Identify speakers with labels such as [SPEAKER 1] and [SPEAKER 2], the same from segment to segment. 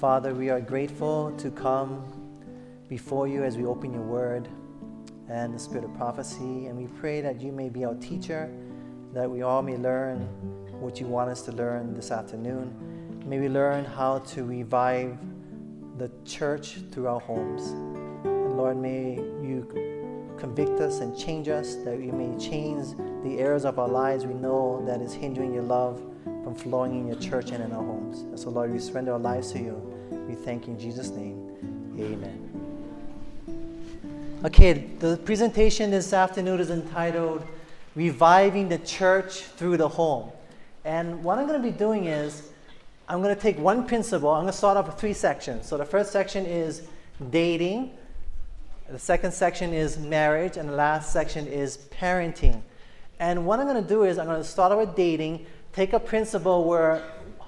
[SPEAKER 1] Father, we are grateful to come before you as we open your word and the spirit of prophecy. And we pray that you may be our teacher, that we all may learn what you want us to learn this afternoon. May we learn how to revive the church through our homes. And Lord, may you convict us and change us, that you may change the areas of our lives we know that is hindering your love from flowing in your church and in our homes. And so, Lord, we surrender our lives to you. We thank you in Jesus' name. Amen. Okay, the presentation this afternoon is entitled Reviving the Church Through the Home. And what I'm going to be doing is, I'm going to take one principle. I'm going to start off with three sections. So the first section is dating, the second section is marriage, and the last section is parenting. And what I'm going to do is, I'm going to start off with dating, take a principle where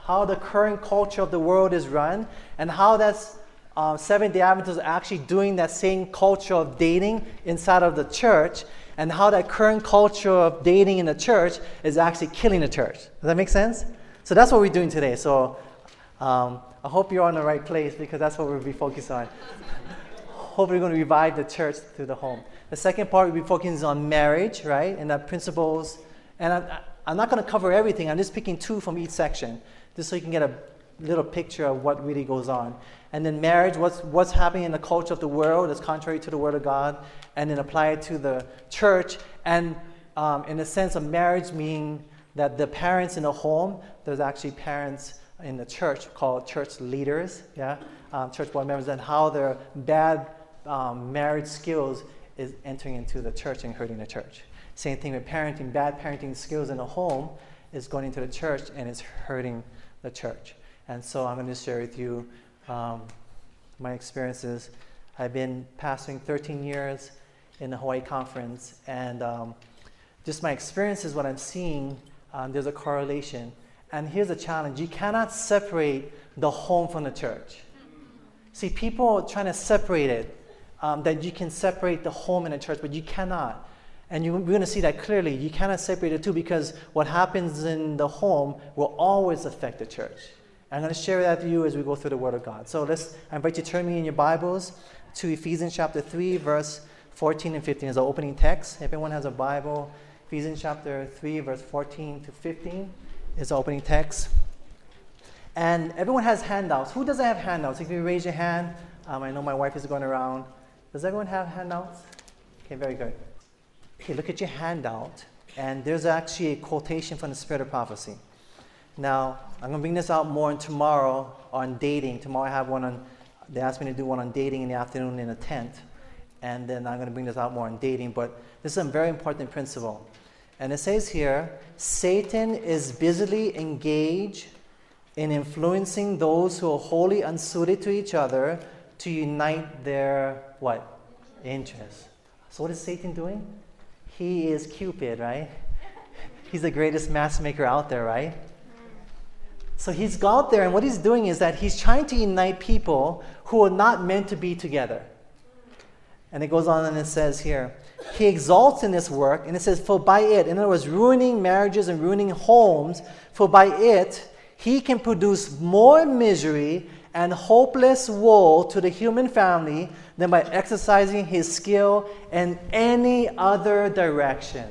[SPEAKER 1] how the current culture of the world is run, and how that's uh, Seventh day Adventists are actually doing that same culture of dating inside of the church, and how that current culture of dating in the church is actually killing the church. Does that make sense? So that's what we're doing today. So um, I hope you're on the right place because that's what we'll be focused on. Hopefully, we're going to revive the church through the home. The second part we'll be focusing on marriage, right, and the principles. And I'm, I'm not going to cover everything. I'm just picking two from each section, just so you can get a little picture of what really goes on. And then marriage, what's, what's happening in the culture of the world is contrary to the Word of God, and then apply it to the church. And um, in the sense of marriage, meaning that the parents in the home, there's actually parents in the church called church leaders, yeah, um, church board members, and how their bad um, marriage skills is entering into the church and hurting the church. Same thing with parenting. Bad parenting skills in the home is going into the church and it's hurting the church. And so I'm going to share with you um, my experiences. I've been pastoring 13 years in the Hawaii Conference, and um, just my experiences, what I'm seeing, um, there's a correlation. And here's a challenge you cannot separate the home from the church. See, people are trying to separate it, um, that you can separate the home and the church, but you cannot. And you, we're going to see that clearly. You cannot separate the two because what happens in the home will always affect the church. I'm going to share that with you as we go through the Word of God. So let's, I invite you to turn me in your Bibles to Ephesians chapter 3, verse 14 and 15 is our opening text. If anyone has a Bible, Ephesians chapter 3, verse 14 to 15 is the opening text. And everyone has handouts. Who doesn't have handouts? If you raise your hand, um, I know my wife is going around. Does everyone have handouts? Okay, very good. Okay, look at your handout. And there's actually a quotation from the Spirit of Prophecy. Now, I'm going to bring this out more on tomorrow on dating. Tomorrow I have one on, they asked me to do one on dating in the afternoon in a tent. And then I'm going to bring this out more on dating. But this is a very important principle. And it says here Satan is busily engaged in influencing those who are wholly unsuited to each other to unite their what? Interests. So what is Satan doing? He is Cupid, right? He's the greatest matchmaker out there, right? So he's out there, and what he's doing is that he's trying to unite people who are not meant to be together. And it goes on and it says here, he exalts in this work, and it says, For by it, in other words, ruining marriages and ruining homes, for by it, he can produce more misery and hopeless woe to the human family than by exercising his skill in any other direction.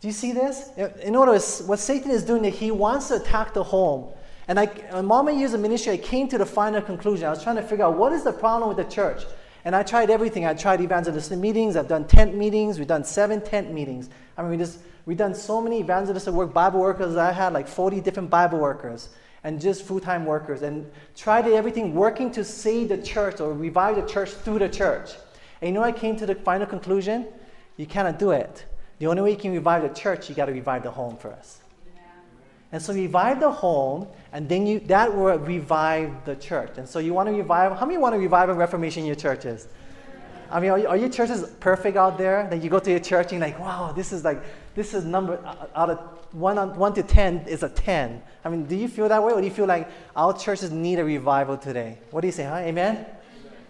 [SPEAKER 1] Do you see this? In words, what Satan is doing, is he wants to attack the home. And I, my years of ministry, I came to the final conclusion. I was trying to figure out what is the problem with the church. And I tried everything. I tried evangelistic meetings. I've done tent meetings. We've done seven tent meetings. I mean, we just, we've done so many evangelistic work, Bible workers. I had like 40 different Bible workers and just full-time workers. And tried everything working to save the church or revive the church through the church. And you know I came to the final conclusion? You cannot do it. The only way you can revive the church, you got to revive the home first. And so revive the home, and then you that will revive the church. And so you want to revive. How many want to revive a reformation in your churches? I mean, are, are, your churches perfect out there? That you go to your church and like, wow, this is like this is number uh, uh, out of one on, one to ten is a ten. I mean, do you feel that way, or do you feel like our churches need a revival today? What do you say, huh? Amen.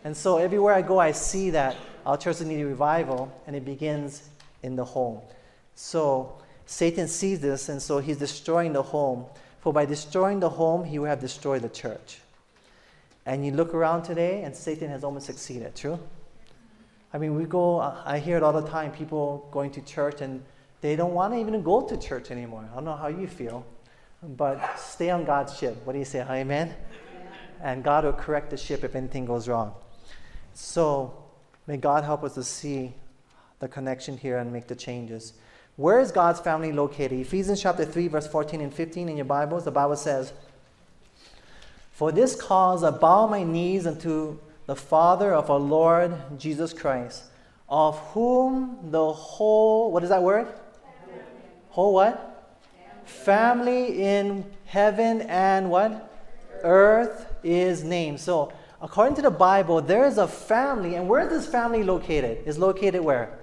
[SPEAKER 1] And so everywhere I go, I see that our churches need a revival, and it begins in the home. So Satan sees this, and so he's destroying the home. For by destroying the home, he will have destroyed the church. And you look around today, and Satan has almost succeeded. True? I mean, we go, I hear it all the time people going to church and they don't want to even go to church anymore. I don't know how you feel, but stay on God's ship. What do you say? Amen? And God will correct the ship if anything goes wrong. So, may God help us to see the connection here and make the changes. Where is God's family located? Ephesians chapter 3, verse 14 and 15 in your Bibles, the Bible says, For this cause I bow my knees unto the Father of our Lord Jesus Christ, of whom the whole, what is that word? Whole what? Family in heaven and what? Earth is named. So, according to the Bible, there is a family, and where is this family located? Is located where?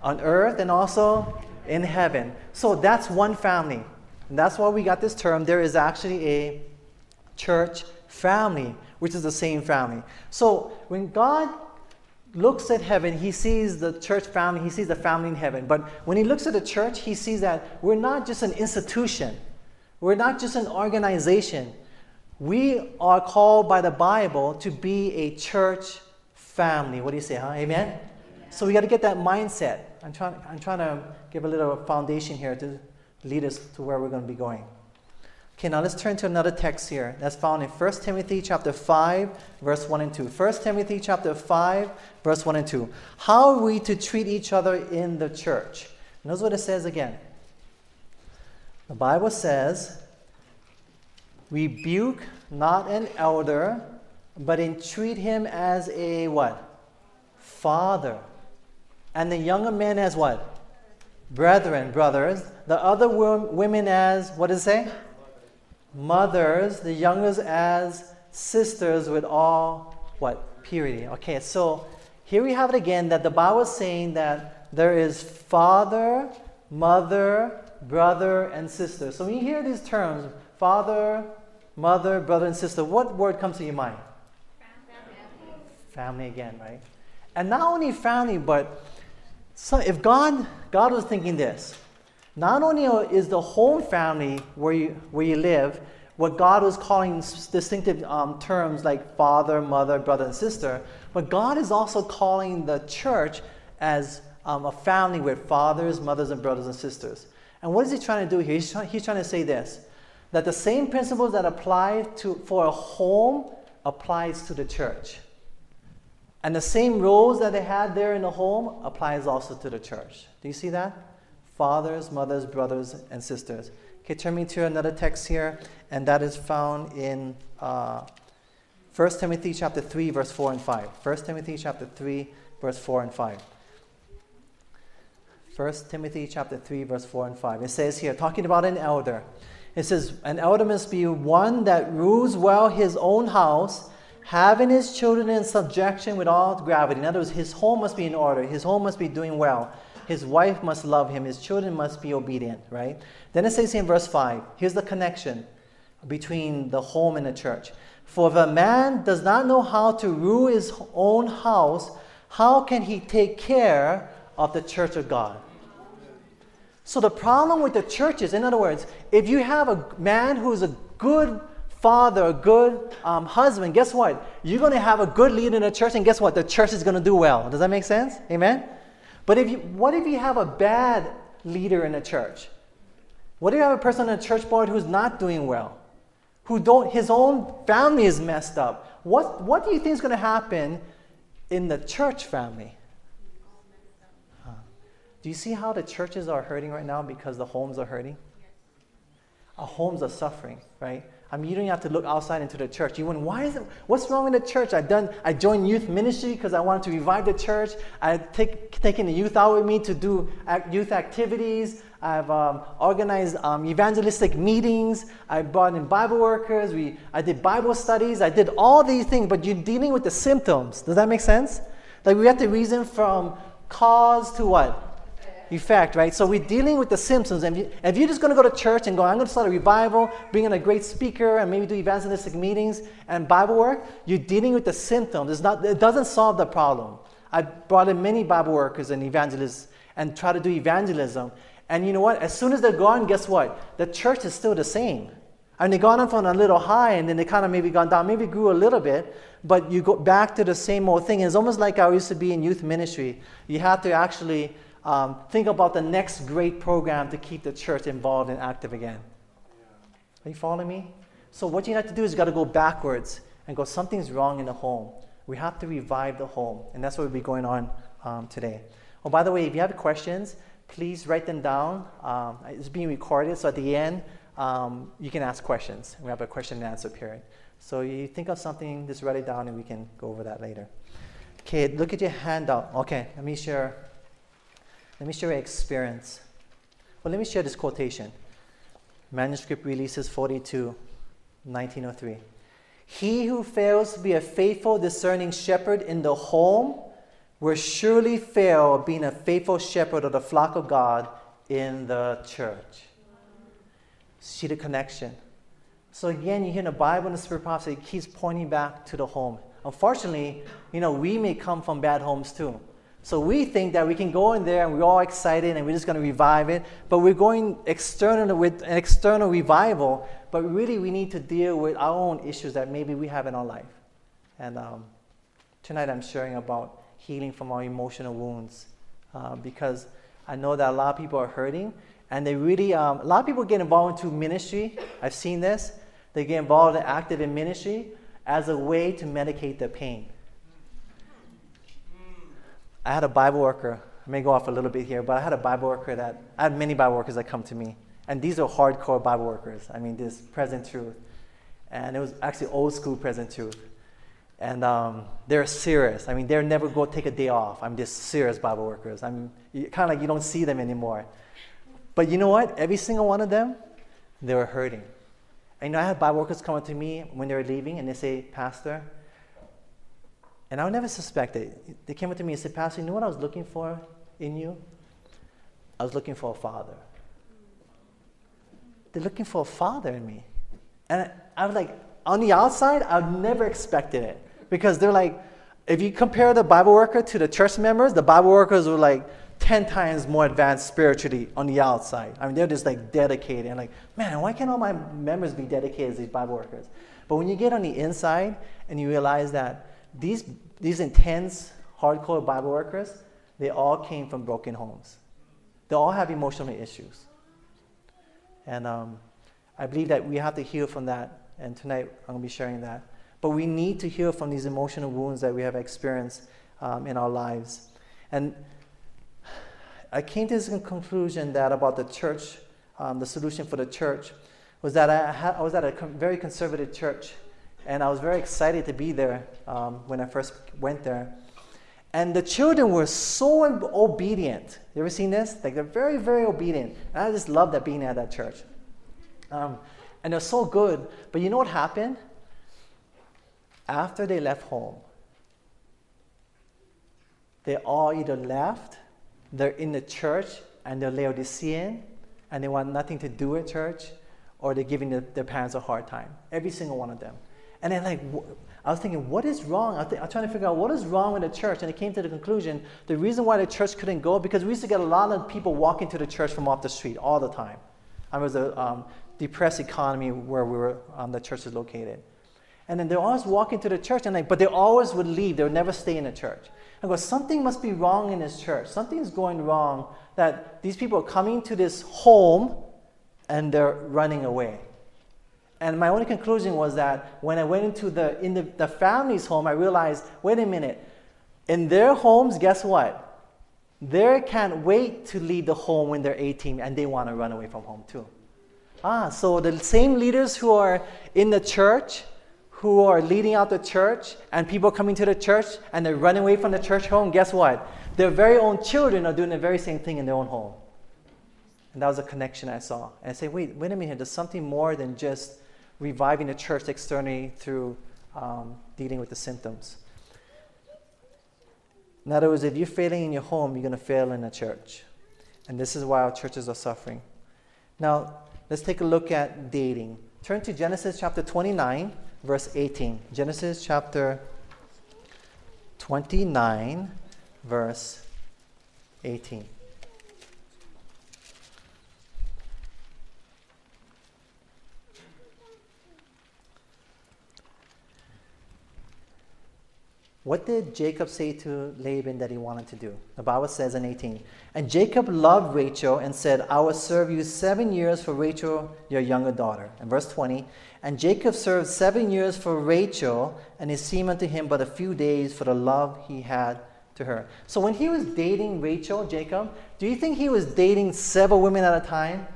[SPEAKER 1] On earth and also in heaven. So that's one family. And that's why we got this term. There is actually a church family, which is the same family. So when God looks at heaven, he sees the church family, he sees the family in heaven. But when he looks at the church, he sees that we're not just an institution, we're not just an organization. We are called by the Bible to be a church family. What do you say, huh? Amen? Amen. So we got to get that mindset. I'm trying, I'm trying to give a little foundation here to lead us to where we're going to be going. Okay, now let's turn to another text here that's found in 1 Timothy chapter 5, verse 1 and 2. 1 Timothy chapter 5, verse 1 and 2. How are we to treat each other in the church? Notice what it says again. The Bible says, rebuke not an elder, but entreat him as a what? Father. And the younger men as what? Brethren, brothers. The other women as, what does it say? Mothers, the youngest as sisters with all what? Purity. Okay, so here we have it again that the Bible is saying that there is father, mother, brother, and sister. So when you hear these terms, father, mother, brother, and sister, what word comes to your mind? Family. Family again, right? And not only family, but so if God God was thinking this, not only is the home family where you, where you live, what God was calling distinctive um, terms like father, mother, brother, and sister, but God is also calling the church as um, a family with fathers, mothers, and brothers and sisters. And what is he trying to do here? He's, try, he's trying to say this that the same principles that apply to, for a home applies to the church. And the same rules that they had there in the home applies also to the church. Do you see that? Fathers, mothers, brothers, and sisters. Okay, turn me to another text here, and that is found in uh, 1 Timothy chapter 3, verse 4 and 5. 1 Timothy chapter 3, verse 4 and 5. 1 Timothy chapter 3, verse 4 and 5. It says here, talking about an elder. It says, An elder must be one that rules well his own house, having his children in subjection with all gravity. In other words, his home must be in order, his home must be doing well his wife must love him, his children must be obedient, right? Then it says in verse 5, here's the connection between the home and the church. For if a man does not know how to rule his own house, how can he take care of the church of God? So the problem with the church is, in other words, if you have a man who's a good father, a good um, husband, guess what? You're going to have a good leader in the church, and guess what? The church is going to do well. Does that make sense? Amen? But if you, what if you have a bad leader in a church? What if you have a person on a church board who's not doing well? Who don't, his own family is messed up. What, what do you think is going to happen in the church family? Huh. Do you see how the churches are hurting right now because the homes are hurting? Our homes are suffering, right? I mean, you don't have to look outside into the church. You went, why is it, what's wrong with the church? I done, I joined youth ministry because I wanted to revive the church. I've take, taken the youth out with me to do youth activities. I've um, organized um, evangelistic meetings. I brought in Bible workers. We, I did Bible studies. I did all these things, but you're dealing with the symptoms. Does that make sense? Like we have to reason from cause to what? Effect, right? So we're dealing with the symptoms. And if, if you're just going to go to church and go, I'm going to start a revival, bring in a great speaker, and maybe do evangelistic meetings and Bible work, you're dealing with the symptoms. It's not, it doesn't solve the problem. I brought in many Bible workers and evangelists and try to do evangelism. And you know what? As soon as they're gone, guess what? The church is still the same. And they gone up on a little high and then they kind of maybe gone down, maybe grew a little bit, but you go back to the same old thing. It's almost like I used to be in youth ministry. You have to actually um, think about the next great program to keep the church involved and active again. Are you following me? So what you have to do is you got to go backwards and go, something's wrong in the home. We have to revive the home. And that's what will be going on um, today. Oh, by the way, if you have questions, please write them down. Um, it's being recorded, so at the end, um, you can ask questions. We have a question and answer period. So you think of something, just write it down, and we can go over that later. Okay, look at your handout. Okay, let me share. Let me share an experience. Well, let me share this quotation. Manuscript releases 42, 1903. He who fails to be a faithful, discerning shepherd in the home will surely fail being a faithful shepherd of the flock of God in the church. See the connection. So again, you hear in the Bible and the Spirit prophecy, it keeps pointing back to the home. Unfortunately, you know, we may come from bad homes too. So we think that we can go in there and we're all excited and we're just going to revive it, but we're going external with an external revival. But really, we need to deal with our own issues that maybe we have in our life. And um, tonight, I'm sharing about healing from our emotional wounds uh, because I know that a lot of people are hurting and they really, um, a lot of people get involved into ministry. I've seen this. They get involved and active in ministry as a way to medicate their pain. I had a Bible worker. I may go off a little bit here, but I had a Bible worker that I had many Bible workers that come to me, and these are hardcore Bible workers. I mean, this present truth, and it was actually old school present truth, and um, they're serious. I mean, they're never go take a day off. I'm just serious Bible workers. I'm kind of like you don't see them anymore. But you know what? Every single one of them, they were hurting. And you know, I had Bible workers come up to me when they were leaving, and they say, Pastor, and I would never suspect it. They came up to me and said, Pastor, you know what I was looking for in you? I was looking for a father. They're looking for a father in me. And I, I was like, on the outside, I would never expected it. Because they're like, if you compare the Bible worker to the church members, the Bible workers were like 10 times more advanced spiritually on the outside. I mean, they're just like dedicated. And like, man, why can't all my members be dedicated as these Bible workers? But when you get on the inside and you realize that these, these intense, hardcore Bible workers, they all came from broken homes. They all have emotional issues. And um, I believe that we have to heal from that. And tonight I'm going to be sharing that. But we need to heal from these emotional wounds that we have experienced um, in our lives. And I came to this conclusion that about the church, um, the solution for the church was that I, I was at a very conservative church and I was very excited to be there um, when I first went there. And the children were so obedient. You ever seen this? Like they're very, very obedient. And I just loved that being at that church. Um, and they're so good. But you know what happened? After they left home, they all either left, they're in the church, and they're Laodicean, and they want nothing to do with church, or they're giving the, their parents a hard time. Every single one of them. And then, like, I was thinking, what is wrong? I th- I was trying to figure out what is wrong with the church. And I came to the conclusion the reason why the church couldn't go, because we used to get a lot of people walking to the church from off the street all the time. I was a um, depressed economy where we were, um, the church is located. And then they're always walking to the church, and like, but they always would leave. They would never stay in the church. I go, something must be wrong in this church. Something's going wrong that these people are coming to this home and they're running away. And my only conclusion was that when I went into the, in the, the family's home, I realized wait a minute, in their homes, guess what? They can't wait to leave the home when they're 18 and they want to run away from home too. Ah, so the same leaders who are in the church, who are leading out the church, and people coming to the church and they're running away from the church home, guess what? Their very own children are doing the very same thing in their own home. And that was a connection I saw. And I say, wait, wait a minute, there's something more than just reviving the church externally through um, dealing with the symptoms. In other words, if you're failing in your home, you're going to fail in the church. And this is why our churches are suffering. Now, let's take a look at dating. Turn to Genesis chapter 29, verse 18. Genesis chapter 29, verse 18. What did Jacob say to Laban that he wanted to do? The Bible says in 18, And Jacob loved Rachel and said, I will serve you seven years for Rachel, your younger daughter. And verse 20, And Jacob served seven years for Rachel, and it seemed unto him but a few days for the love he had to her. So when he was dating Rachel, Jacob, do you think he was dating several women at a time?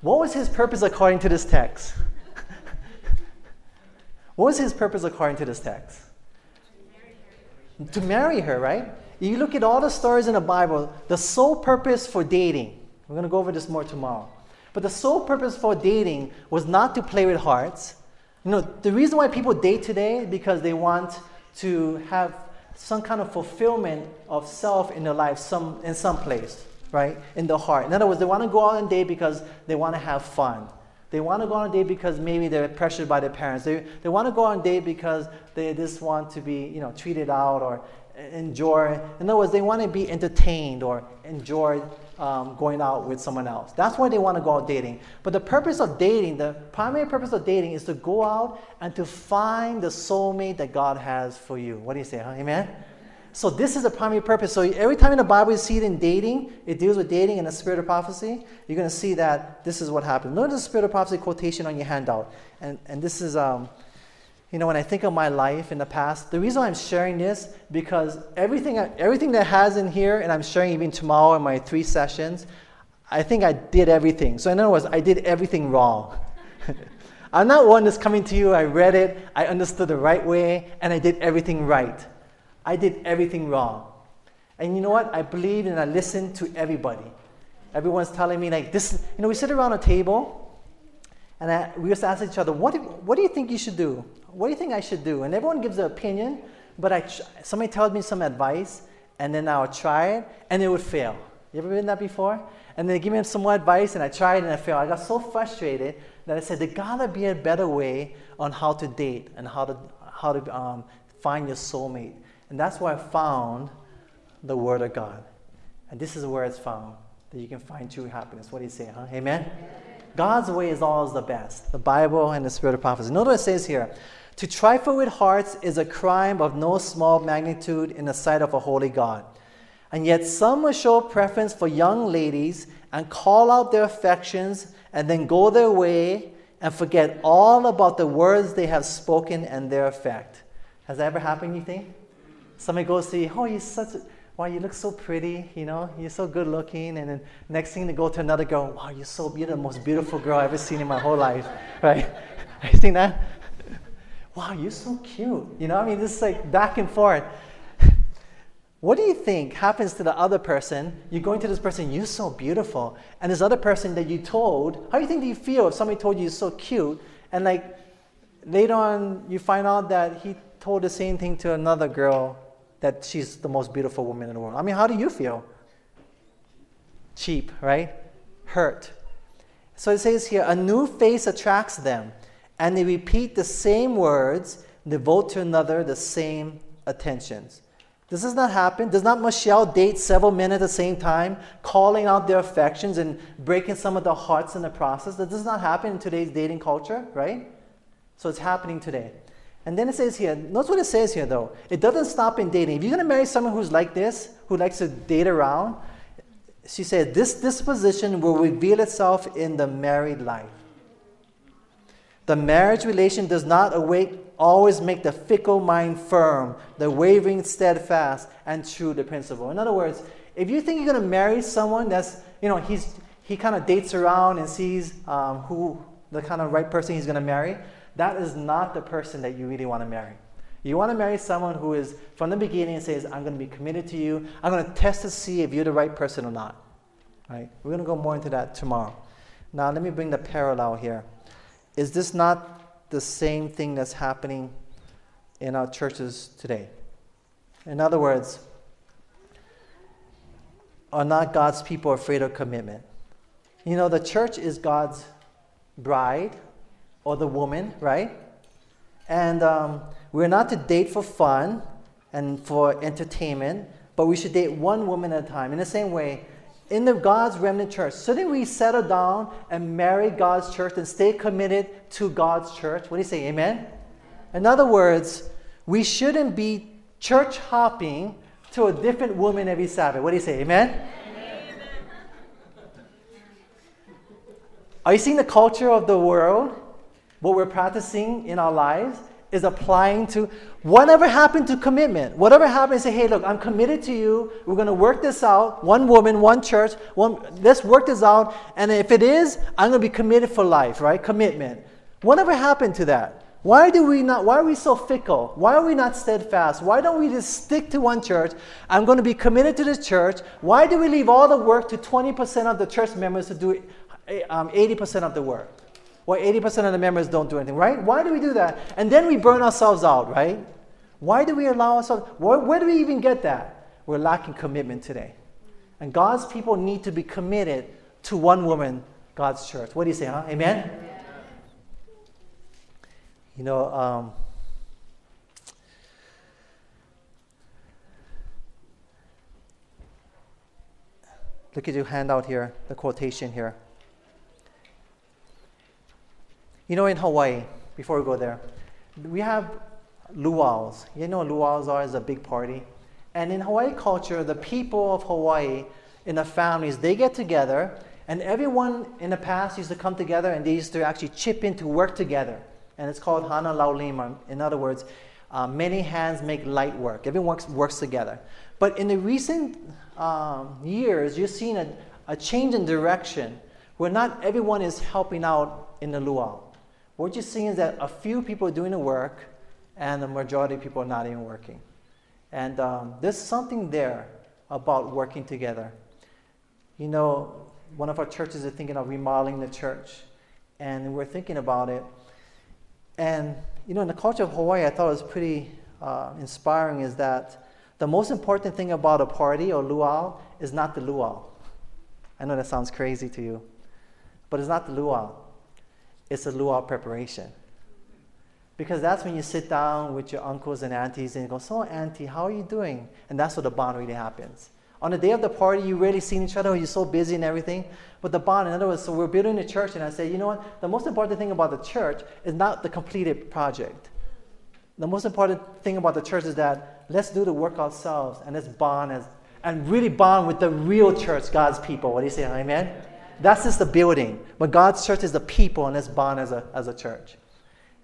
[SPEAKER 1] What was his purpose according to this text? what was his purpose according to this text? To marry her, right? You look at all the stories in the Bible, the sole purpose for dating, we're going to go over this more tomorrow, but the sole purpose for dating was not to play with hearts. You know, the reason why people date today because they want to have some kind of fulfillment of self in their life some, in some place, right? In the heart. In other words, they want to go out and date because they want to have fun. They want to go on a date because maybe they're pressured by their parents. They, they want to go on a date because they just want to be, you know, treated out or enjoy. In other words, they want to be entertained or enjoy um, going out with someone else. That's why they want to go out dating. But the purpose of dating, the primary purpose of dating is to go out and to find the soulmate that God has for you. What do you say, huh? Amen? So this is the primary purpose. So every time in the Bible you see it in dating, it deals with dating and the spirit of prophecy, you're going to see that this is what happens. Notice the spirit of prophecy quotation on your handout. And, and this is, um, you know, when I think of my life in the past, the reason I'm sharing this, because everything, everything that has in here, and I'm sharing even tomorrow in my three sessions, I think I did everything. So in other words, I did everything wrong. I'm not one that's coming to you, I read it, I understood the right way, and I did everything right. I did everything wrong. And you know what? I believed and I listened to everybody. Everyone's telling me, like, this, you know, we sit around a table and I, we just ask each other, what do, what do you think you should do? What do you think I should do? And everyone gives their opinion, but I, somebody tells me some advice and then I would try it and it would fail. You ever been that before? And they give me some more advice and I tried and I failed. I got so frustrated that I said, there gotta be a better way on how to date and how to, how to um, find your soulmate. And that's where I found the Word of God. And this is where it's found that you can find true happiness. What do you say, huh? Amen? Amen. God's way is always the best. The Bible and the Spirit of prophecy. Notice what it says here. To trifle with hearts is a crime of no small magnitude in the sight of a holy God. And yet some will show preference for young ladies and call out their affections and then go their way and forget all about the words they have spoken and their effect. Has that ever happened, you think? Somebody goes to you, oh, you're such a, wow, you look so pretty, you know, you're so good looking. And then next thing they go to another girl, wow, you're so beautiful, most beautiful girl I've ever seen in my whole life, right? You seen that? wow, you're so cute. You know, I mean, this is like back and forth. What do you think happens to the other person? You're going to this person, you're so beautiful. And this other person that you told, how do you think do you feel if somebody told you you're so cute? And like later on, you find out that he told the same thing to another girl that she's the most beautiful woman in the world. I mean, how do you feel? Cheap, right? Hurt. So it says here, a new face attracts them, and they repeat the same words, devote to another the same attentions. This does not happen? Does not Michelle date several men at the same time, calling out their affections and breaking some of their hearts in the process? Does this not happen in today's dating culture, right? So it's happening today. And then it says here, notice what it says here though. It doesn't stop in dating. If you're going to marry someone who's like this, who likes to date around, she said, this disposition will reveal itself in the married life. The marriage relation does not awake, always make the fickle mind firm, the wavering steadfast, and true to principle. In other words, if you think you're going to marry someone that's, you know, he's, he kind of dates around and sees um, who the kind of right person he's going to marry, that is not the person that you really want to marry. You want to marry someone who is, from the beginning, says, I'm going to be committed to you. I'm going to test to see if you're the right person or not. Right? We're going to go more into that tomorrow. Now, let me bring the parallel here. Is this not the same thing that's happening in our churches today? In other words, are not God's people afraid of commitment? You know, the church is God's bride, or the woman, right? And um, we're not to date for fun and for entertainment, but we should date one woman at a time. In the same way, in the God's remnant church, shouldn't we settle down and marry God's church and stay committed to God's church? What do you say? Amen? In other words, we shouldn't be church hopping to a different woman every Sabbath. What do you say? Amen? Are you seeing the culture of the world? What we're practicing in our lives is applying to whatever happened to commitment. Whatever happened, say, hey, look, I'm committed to you. We're going to work this out. One woman, one church. One, let's work this out. And if it is, I'm going to be committed for life, right? Commitment. Whatever happened to that? Why do we not? Why are we so fickle? Why are we not steadfast? Why don't we just stick to one church? I'm going to be committed to this church. Why do we leave all the work to 20% of the church members to do um, 80% of the work. Or 80% of the members don't do anything, right? Why do we do that? And then we burn ourselves out, right? Why do we allow ourselves? Where, where do we even get that? We're lacking commitment today. And God's people need to be committed to one woman, God's church. What do you say, huh? Amen? You know, um, look at your handout here, the quotation here. You know, in Hawaii, before we go there, we have luau's. You know what luau's are? It's a big party. And in Hawaii culture, the people of Hawaii, in the families, they get together, and everyone in the past used to come together and they used to actually chip in to work together. And it's called Hana Laulima. In other words, uh, many hands make light work. Everyone works, works together. But in the recent um, years, you've seen a, a change in direction where not everyone is helping out in the luau. What you're seeing is that a few people are doing the work, and the majority of people are not even working. And um, there's something there about working together. You know, one of our churches is thinking of remodeling the church, and we're thinking about it. And, you know, in the culture of Hawaii, I thought it was pretty uh, inspiring is that the most important thing about a party or luau is not the luau. I know that sounds crazy to you, but it's not the luau it's a luau preparation. Because that's when you sit down with your uncles and aunties and you go, So, auntie, how are you doing? And that's where the bond really happens. On the day of the party, you really seen each other, you're so busy and everything. But the bond, in other words, so we're building a church, and I say, you know what? The most important thing about the church is not the completed project. The most important thing about the church is that let's do the work ourselves and let's bond as, and really bond with the real church, God's people. What do you say? Amen? That's just the building. But God's church is the people, and it's bond as a, as a church.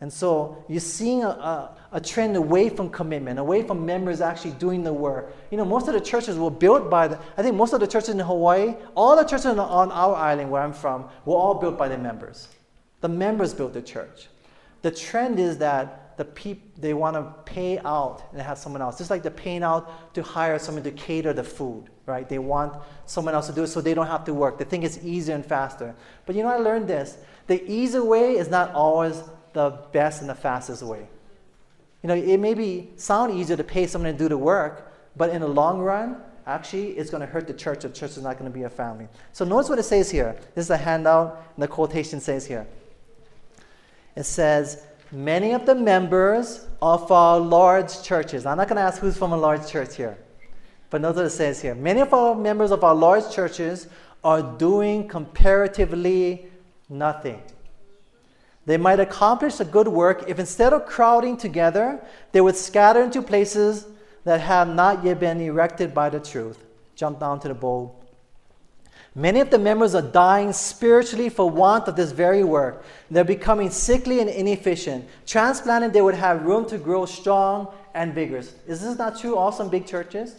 [SPEAKER 1] And so you're seeing a, a, a, trend away from commitment, away from members actually doing the work. You know, most of the churches were built by the, I think most of the churches in Hawaii, all the churches on our island where I'm from, were all built by the members. The members built the church. The trend is that the people, they want to pay out and have someone else. Just like they're paying out to hire someone to cater the food right? They want someone else to do it so they don't have to work. They think it's easier and faster. But you know, I learned this. The easy way is not always the best and the fastest way. You know, it may be sound easier to pay someone to do the work, but in the long run, actually, it's going to hurt the church. The church is not going to be a family. So notice what it says here. This is a handout, and the quotation says here. It says, many of the members of our large churches. I'm not going to ask who's from a large church here. But notice what it says here. Many of our members of our large churches are doing comparatively nothing. They might accomplish a good work if instead of crowding together, they would scatter into places that have not yet been erected by the truth. Jump down to the bowl. Many of the members are dying spiritually for want of this very work. They're becoming sickly and inefficient. Transplanted, they would have room to grow strong and vigorous. Is this not true also in big churches?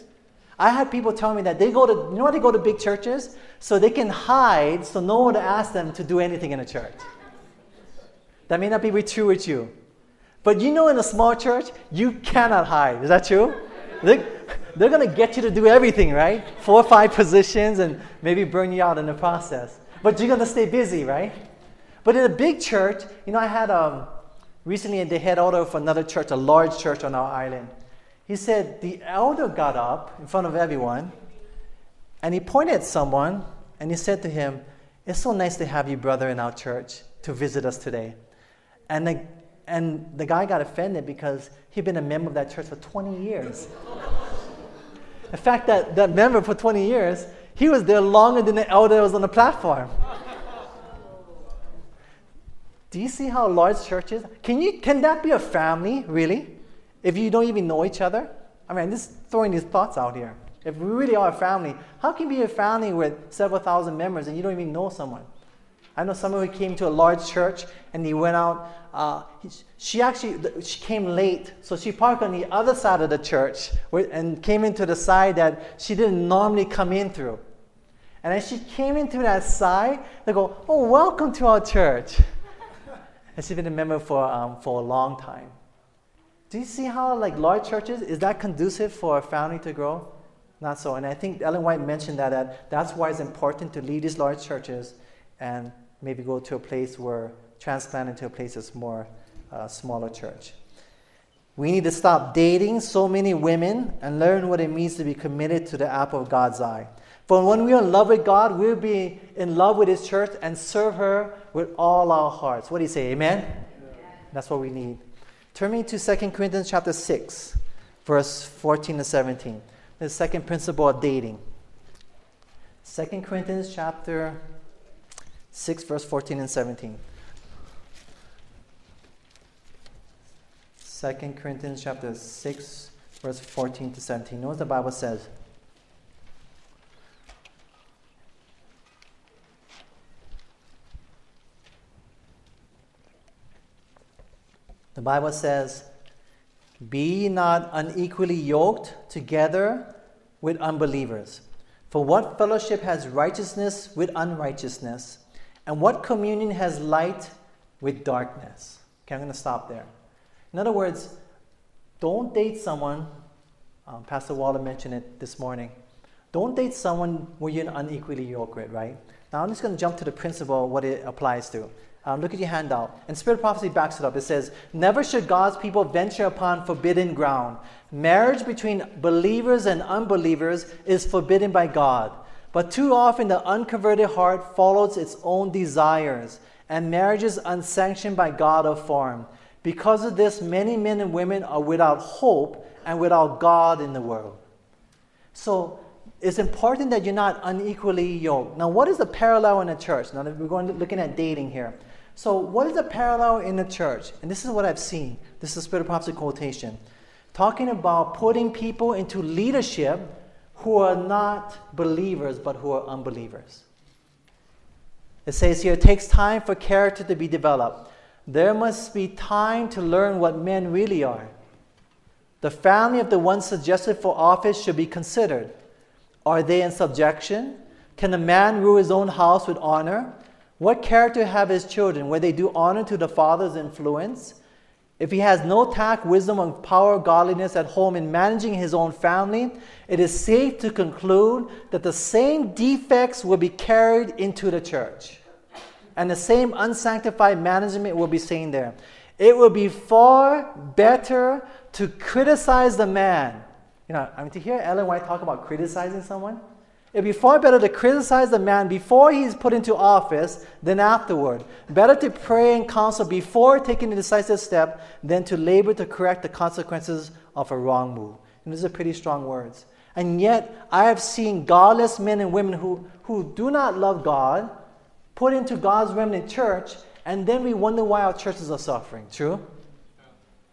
[SPEAKER 1] I had people tell me that they go to, you know they go to big churches? So they can hide so no one will ask them to do anything in a church. That may not be true with you. But you know, in a small church, you cannot hide. Is that true? They're going to get you to do everything, right? Four or five positions and maybe burn you out in the process. But you're going to stay busy, right? But in a big church, you know, I had um, recently the head elder for another church, a large church on our island. He said, The elder got up in front of everyone and he pointed at someone and he said to him, It's so nice to have you, brother, in our church to visit us today. And the, and the guy got offended because he'd been a member of that church for 20 years. In fact, that, that member for 20 years, he was there longer than the elder was on the platform. Do you see how large church is? Can, you, can that be a family, really? if you don't even know each other? I mean, I'm just throwing these thoughts out here. If we really are a family, how can you be a family with several thousand members and you don't even know someone? I know someone who came to a large church and he went out. Uh, she actually she came late, so she parked on the other side of the church and came into the side that she didn't normally come in through. And as she came into that side, they go, "Oh, welcome to our church." and she's been a member for um, for a long time. Do you see how like large churches is that conducive for a family to grow? Not so. And I think Ellen White mentioned that, that that's why it's important to lead these large churches and maybe go to a place where transplant into a place that's more uh, smaller church. We need to stop dating so many women and learn what it means to be committed to the apple of God's eye. For when we are in love with God, we'll be in love with His church and serve her with all our hearts. What do you say? Amen? Amen. That's what we need. Turn me to 2 Corinthians chapter 6, verse 14 to 17. The second principle of dating. 2 Corinthians chapter 6, verse 14 and 17. 2 Corinthians chapter 6, verse 14 to 17. Know what the Bible says. The Bible says, Be not unequally yoked together with unbelievers. For what fellowship has righteousness with unrighteousness? And what communion has light with darkness? Okay, I'm going to stop there. In other words, don't date someone, um, Pastor Waller mentioned it this morning. Don't date someone where you're unequally yoked right? Now I'm just going to jump to the principle, what it applies to. Um, look at your handout. And Spirit Prophecy backs it up. It says, Never should God's people venture upon forbidden ground. Marriage between believers and unbelievers is forbidden by God. But too often the unconverted heart follows its own desires, and marriages unsanctioned by God are formed. Because of this, many men and women are without hope and without God in the world. So it's important that you're not unequally yoked. Now, what is the parallel in the church? Now, we're going to looking at dating here. So, what is the parallel in the church? And this is what I've seen. This is a Spirit of Prophecy quotation. Talking about putting people into leadership who are not believers but who are unbelievers. It says here, it takes time for character to be developed. There must be time to learn what men really are. The family of the one suggested for office should be considered. Are they in subjection? Can a man rule his own house with honor? What character have his children? Where they do honor to the father's influence? If he has no tact, wisdom, and power, godliness at home in managing his own family, it is safe to conclude that the same defects will be carried into the church. And the same unsanctified management will be seen there. It will be far better to criticize the man. You know, I mean, to hear Ellen White talk about criticizing someone, It'd be far better to criticize the man before he's put into office than afterward. Better to pray and counsel before taking the decisive step than to labor to correct the consequences of a wrong move. And these are pretty strong words. And yet, I have seen godless men and women who, who do not love God put into God's remnant church, and then we wonder why our churches are suffering. True?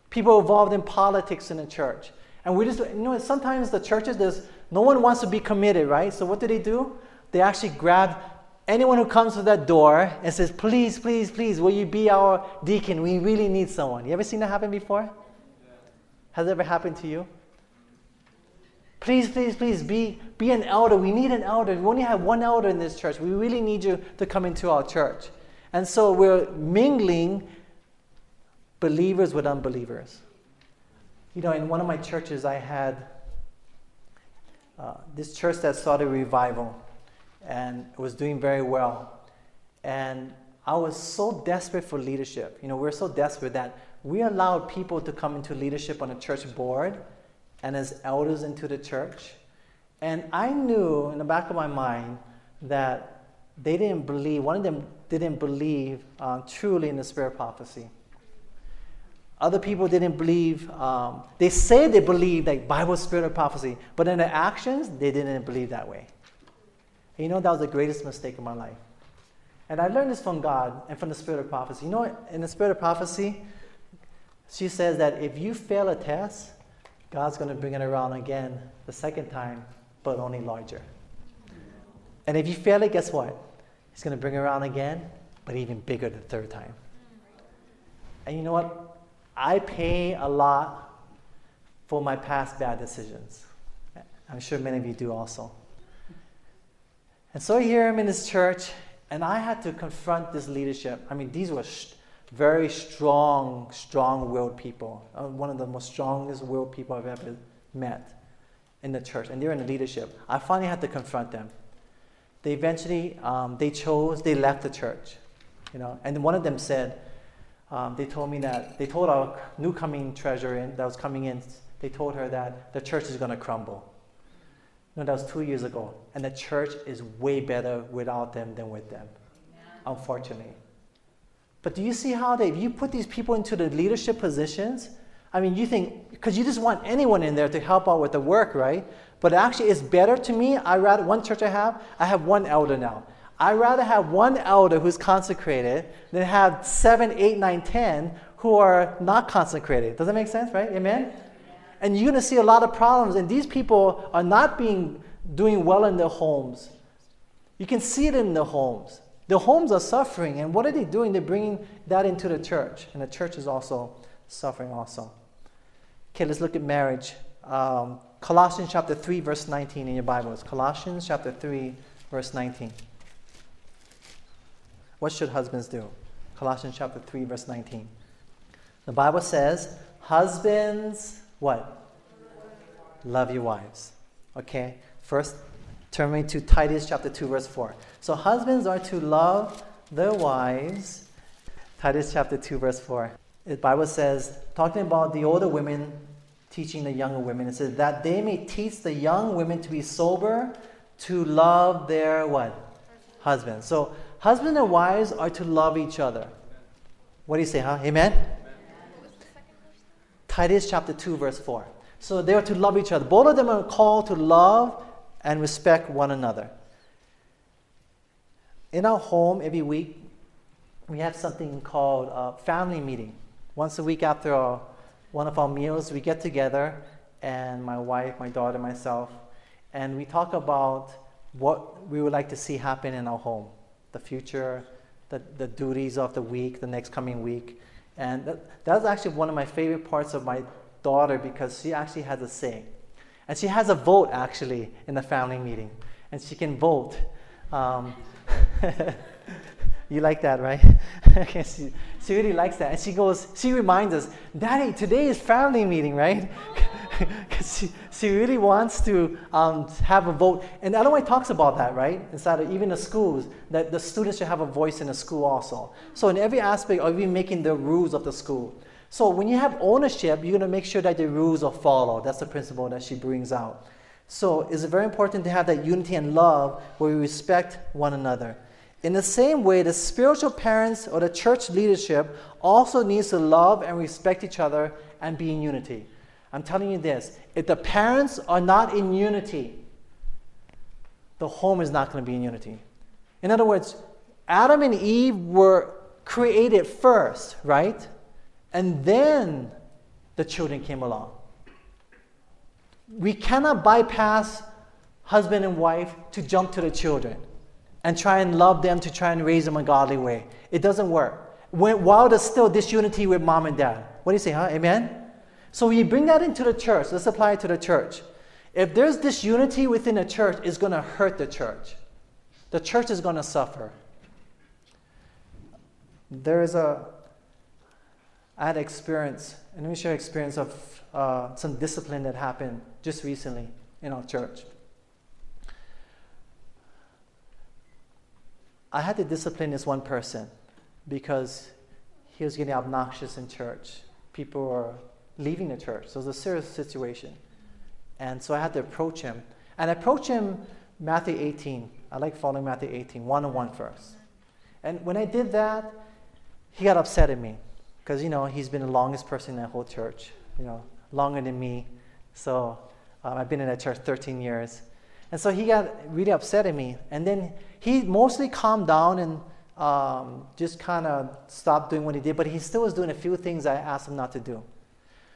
[SPEAKER 1] People involved in politics in the church. And we just, you know, sometimes the churches, there's no one wants to be committed, right? So what do they do? They actually grab anyone who comes to that door and says, Please, please, please, will you be our deacon? We really need someone. You ever seen that happen before? Has it ever happened to you? Please, please, please be, be an elder. We need an elder. We only have one elder in this church. We really need you to come into our church. And so we're mingling believers with unbelievers. You know, in one of my churches, I had uh, this church that started revival and was doing very well. And I was so desperate for leadership. You know, we are so desperate that we allowed people to come into leadership on a church board and as elders into the church. And I knew in the back of my mind that they didn't believe, one of them didn't believe uh, truly in the spirit prophecy. Other people didn't believe, um, they say they believe like Bible spirit of prophecy, but in their actions, they didn't believe that way. And you know, that was the greatest mistake of my life. And I learned this from God and from the spirit of prophecy. You know, in the spirit of prophecy, she says that if you fail a test, God's going to bring it around again the second time, but only larger. And if you fail it, guess what? He's going to bring it around again, but even bigger the third time. And you know what? I pay a lot for my past bad decisions. I'm sure many of you do also. And so here I'm in this church, and I had to confront this leadership. I mean, these were sh- very strong, strong willed people. Uh, one of the most strongest willed people I've ever met in the church. And they're in the leadership. I finally had to confront them. They eventually, um, they chose, they left the church. You know, and one of them said, um, they told me that, they told our new coming treasurer in, that was coming in, they told her that the church is going to crumble. No, that was two years ago. And the church is way better without them than with them, unfortunately. But do you see how they, if you put these people into the leadership positions, I mean, you think, because you just want anyone in there to help out with the work, right? But actually, it's better to me. I rather, one church I have, I have one elder now. I rather have one elder who's consecrated than have seven, eight, nine, ten who are not consecrated. Does that make sense, right? Amen? And you're going to see a lot of problems, and these people are not being doing well in their homes. You can see it in their homes. The homes are suffering, and what are they doing? They're bringing that into the church, and the church is also suffering also. Okay, let's look at marriage. Um, Colossians chapter 3, verse 19 in your Bibles. Colossians chapter 3, verse 19. What should husbands do? Colossians chapter 3, verse 19. The Bible says, Husbands, what? Love your wives. Okay? First, turn me to Titus chapter 2, verse 4. So, husbands are to love their wives. Titus chapter 2, verse 4. The Bible says, talking about the older women teaching the younger women, it says that they may teach the young women to be sober, to love their what? Husbands. So, husbands and wives are to love each other. What do you say, huh? Amen? Titus chapter 2, verse 4. So they are to love each other. Both of them are called to love and respect one another. In our home, every week, we have something called a family meeting. Once a week after our, one of our meals, we get together, and my wife, my daughter, myself, and we talk about what we would like to see happen in our home, the future, the, the duties of the week, the next coming week. And that, that's actually one of my favorite parts of my daughter because she actually has a say. And she has a vote actually in the family meeting. And she can vote. Um, you like that, right? okay, she, she really likes that. And she goes, she reminds us, Daddy, today is family meeting, right? Because she, she really wants to um, have a vote. And Ellen talks about that, right? Inside of even the schools, that the students should have a voice in the school also. So, in every aspect of even making the rules of the school. So, when you have ownership, you're going to make sure that the rules are followed. That's the principle that she brings out. So, it's very important to have that unity and love where we respect one another. In the same way, the spiritual parents or the church leadership also needs to love and respect each other and be in unity. I'm telling you this if the parents are not in unity, the home is not going to be in unity. In other words, Adam and Eve were created first, right? And then the children came along. We cannot bypass husband and wife to jump to the children and try and love them to try and raise them a godly way. It doesn't work. When, while there's still disunity with mom and dad. What do you say, huh? Amen? So we bring that into the church. Let's apply it to the church. If there's disunity within the church, it's going to hurt the church. The church is going to suffer. There is a, I had experience, and let me share experience of uh, some discipline that happened just recently in our church. I had to discipline this one person because he was getting obnoxious in church. People were leaving the church. So it was a serious situation. And so I had to approach him. And I approached him Matthew 18. I like following Matthew 18, one on one first. And when I did that, he got upset at me. Because, you know, he's been the longest person in that whole church, you know, longer than me. So um, I've been in that church 13 years. And so he got really upset at me. And then he mostly calmed down and um, just kind of stopped doing what he did, but he still was doing a few things I asked him not to do.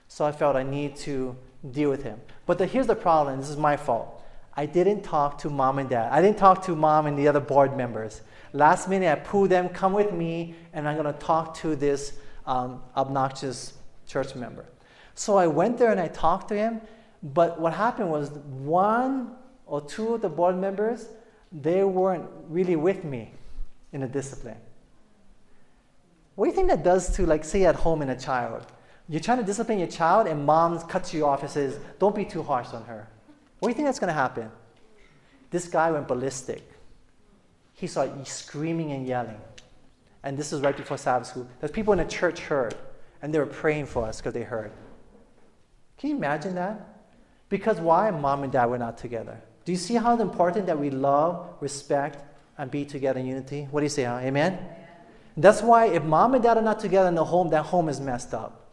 [SPEAKER 1] So I felt I need to deal with him. But the, here's the problem this is my fault. I didn't talk to mom and dad. I didn't talk to mom and the other board members. Last minute, I pulled them, come with me, and I'm going to talk to this um, obnoxious church member. So I went there and I talked to him. But what happened was one or two of the board members, they weren't really with me in the discipline. What do you think that does to, like, say, at home in a child? You're trying to discipline your child, and mom cuts you off and says, Don't be too harsh on her. What do you think that's going to happen? This guy went ballistic. He started screaming and yelling. And this is right before Sabbath school. There's people in the church heard, and they were praying for us because they heard. Can you imagine that? Because why? Mom and dad were not together. Do you see how important that we love, respect, and be together in unity? What do you say, huh? Amen? That's why if mom and dad are not together in the home, that home is messed up.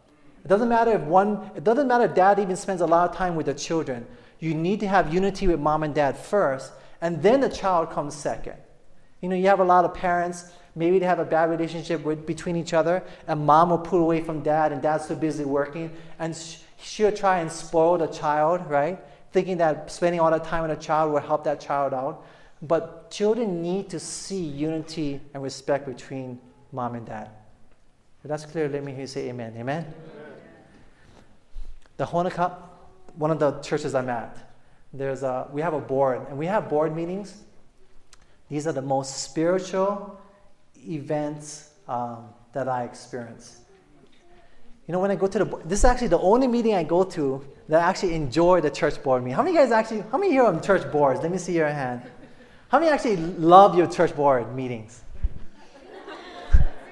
[SPEAKER 1] It doesn't matter if one, it doesn't matter if dad even spends a lot of time with the children. You need to have unity with mom and dad first, and then the child comes second. You know, you have a lot of parents, maybe they have a bad relationship with, between each other, and mom will pull away from dad, and dad's too busy working, and sh- she'll try and spoil the child, right? Thinking that spending all that time with a child will help that child out. But children need to see unity and respect between mom and dad. If that's clear, let me hear you say amen. Amen? amen. The Honokaa, one of the churches I'm at, there's a, we have a board, and we have board meetings. These are the most spiritual events um, that I experience. You know, when I go to the, this is actually the only meeting I go to that I actually enjoy the church board meeting. How many guys actually, how many here on church boards? Let me see your hand. How many actually love your church board meetings?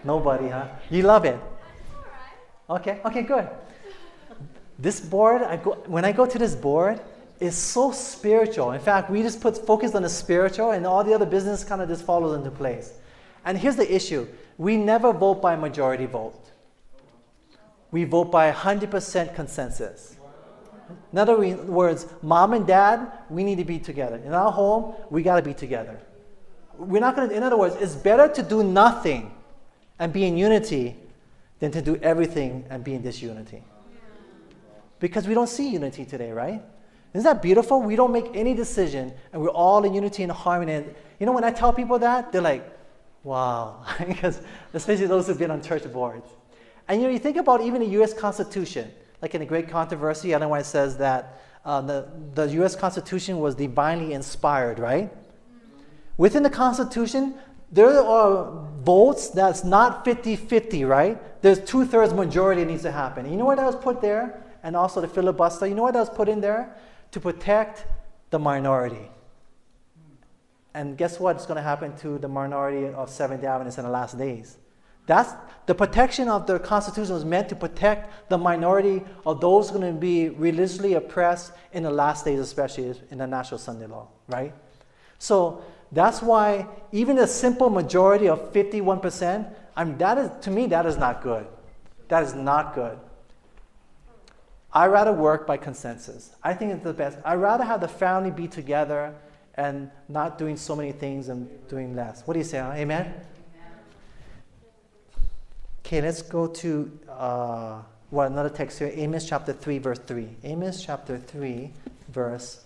[SPEAKER 1] Nobody, huh? You love it? Okay, okay, good. This board, I go, when I go to this board, is so spiritual. In fact, we just put focus on the spiritual, and all the other business kind of just follows into place. And here's the issue: we never vote by majority vote. We vote by 100% consensus. In other words, mom and dad, we need to be together. In our home, we got to be together. We're not going to, in other words, it's better to do nothing and be in unity than to do everything and be in disunity. Because we don't see unity today, right? Isn't that beautiful? We don't make any decision and we're all in unity and harmony. And you know, when I tell people that, they're like, wow. because especially those who've been on church boards. And you know, you think about even the US Constitution, like in the Great Controversy, I know Ellen White says that uh, the, the US Constitution was divinely inspired, right? Within the Constitution, there are votes that's not 50 50, right? There's two thirds majority needs to happen. you know what that was put there? And also the filibuster, you know what that was put in there? To protect the minority. And guess what is going to happen to the minority of Seventh day Adventists in the last days? That's the protection of the Constitution was meant to protect the minority of those going to be religiously oppressed in the last days, especially in the National Sunday Law, right? So that's why even a simple majority of 51%, I mean, that is, to me, that is not good. That is not good. I rather work by consensus. I think it's the best. I rather have the family be together and not doing so many things and doing less. What do you say? Huh? Amen? Okay, let's go to uh, well, another text here Amos chapter 3, verse 3. Amos chapter 3, verse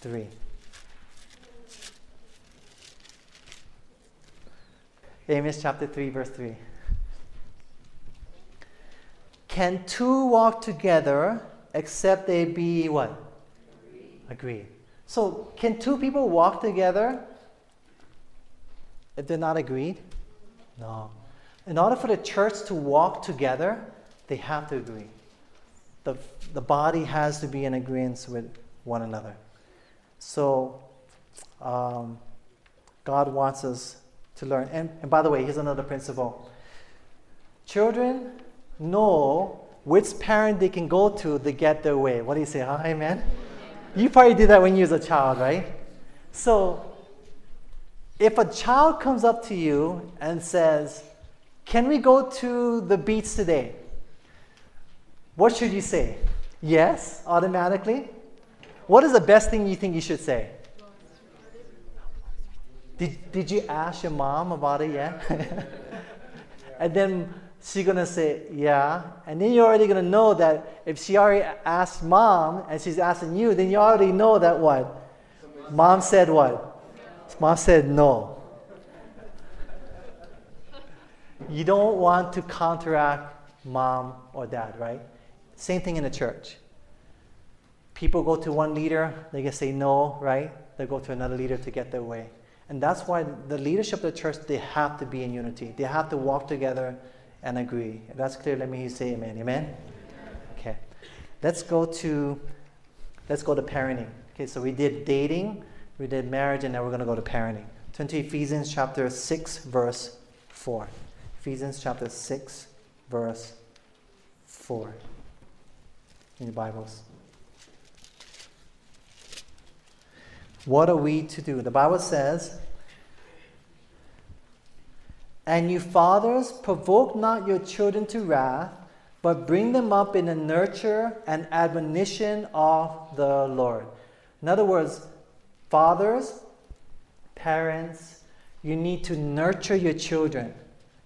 [SPEAKER 1] 3. Amos chapter 3, verse 3. Can two walk together except they be what? Agreed. So, can two people walk together if they're not agreed? No. In order for the church to walk together, they have to agree. The, the body has to be in agreement with one another. So, um, God wants us to learn. And, and by the way, here's another principle children know which parent they can go to to get their way. What do you say? Huh? Amen? You probably did that when you was a child, right? So, if a child comes up to you and says, Can we go to the beach today? What should you say? Yes, automatically? What is the best thing you think you should say? Did, did you ask your mom about it yet? and then she's gonna say, yeah. And then you're already gonna know that if she already asked mom and she's asking you, then you already know that what? Mom said what? Mom said no. You don't want to counteract mom or dad, right? Same thing in the church. People go to one leader, they can say no, right? They go to another leader to get their way. And that's why the leadership of the church, they have to be in unity. They have to walk together and agree. If that's clear, let me say amen. Amen? Okay. Let's go to let's go to parenting. Okay, so we did dating, we did marriage, and now we're going to go to parenting. Turn to Ephesians chapter 6, verse 4. Ephesians chapter 6, verse 4 in your Bibles. What are we to do? The Bible says, And you fathers, provoke not your children to wrath, but bring them up in the nurture and admonition of the Lord. In other words, fathers, parents, you need to nurture your children.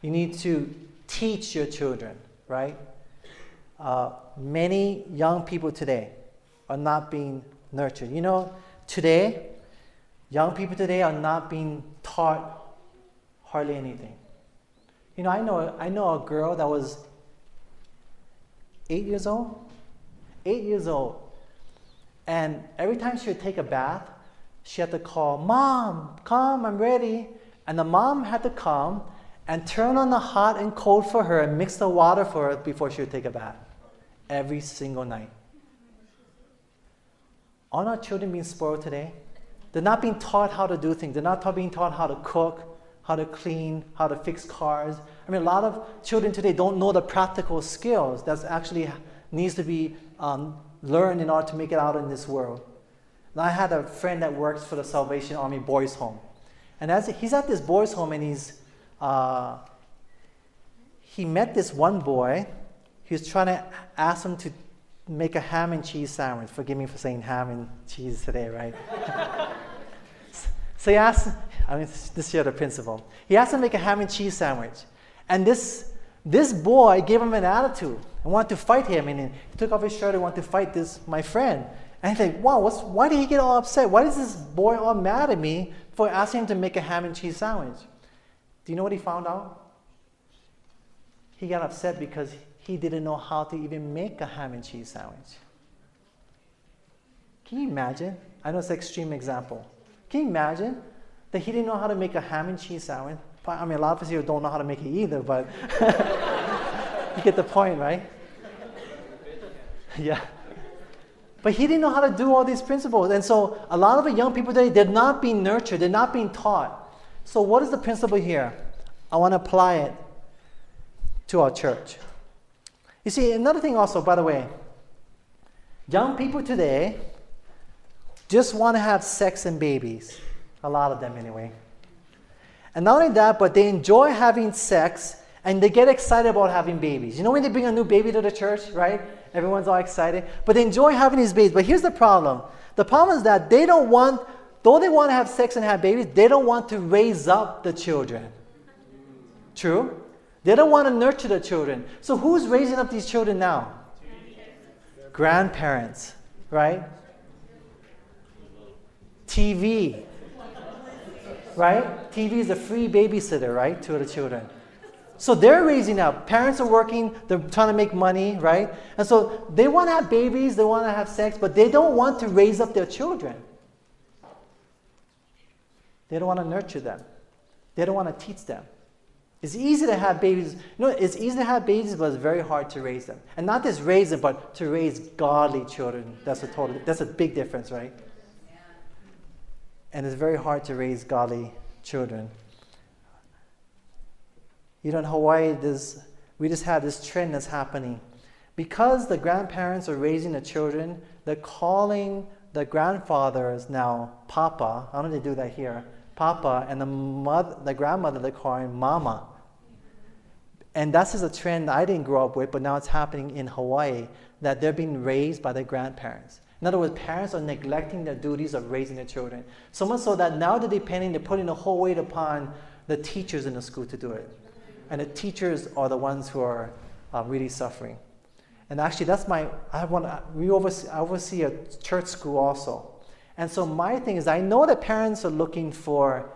[SPEAKER 1] You need to teach your children, right? Uh, many young people today are not being nurtured. You know, today, young people today are not being taught hardly anything. You know, I know, I know a girl that was eight years old. Eight years old. And every time she would take a bath, she had to call, Mom, come, I'm ready. And the mom had to come and turn on the hot and cold for her and mix the water for her before she would take a bath. Every single night. Are our children being spoiled today? They're not being taught how to do things. They're not being taught how to cook, how to clean, how to fix cars. I mean, a lot of children today don't know the practical skills that actually needs to be um, learned in order to make it out in this world. And I had a friend that works for the Salvation Army Boys Home. And as he's at this boys' home and he's, uh, he met this one boy. He was trying to ask him to make a ham and cheese sandwich. Forgive me for saying ham and cheese today, right? so he asked, I mean, this year the principal. He asked him to make a ham and cheese sandwich. And this, this boy gave him an attitude and wanted to fight him. And he took off his shirt and wanted to fight this, my friend. And he's like, wow, what's, why did he get all upset? Why is this boy all mad at me for asking him to make a ham and cheese sandwich? Do you know what he found out? He got upset because he didn't know how to even make a ham and cheese sandwich. Can you imagine? I know it's an extreme example. Can you imagine that he didn't know how to make a ham and cheese sandwich? I mean, a lot of us here don't know how to make it either, but you get the point, right? yeah. But he didn't know how to do all these principles. And so a lot of the young people today, they're not being nurtured, they're not being taught. So, what is the principle here? I want to apply it to our church. You see, another thing also, by the way, young people today just want to have sex and babies. A lot of them, anyway. And not only that, but they enjoy having sex and they get excited about having babies. You know when they bring a new baby to the church, right? Everyone's all excited. But they enjoy having these babies. But here's the problem the problem is that they don't want, though they want to have sex and have babies, they don't want to raise up the children. True? They don't want to nurture the children. So who's raising up these children now? Grandparents, right? TV. Right? TV is a free babysitter, right, to the children. So they're raising up. Parents are working, they're trying to make money, right? And so they want to have babies, they want to have sex, but they don't want to raise up their children. They don't want to nurture them. They don't want to teach them. It's easy to have babies. You know, it's easy to have babies, but it's very hard to raise them. And not just raise them, but to raise godly children. That's a total. That's a big difference, right? And it's very hard to raise godly children. You know, in Hawaii, this, we just have this trend that's happening. Because the grandparents are raising the children, they're calling the grandfathers now Papa. I don't know they do that here. Papa, and the mother, the grandmother, they're calling Mama. And that's just a trend I didn't grow up with, but now it's happening in Hawaii that they're being raised by their grandparents. In other words, parents are neglecting their duties of raising their children. So much so that now they're depending, they're putting the whole weight upon the teachers in the school to do it. and the teachers are the ones who are uh, really suffering. And actually, that's my, I want we oversee, I oversee a church school also. And so my thing is, I know that parents are looking for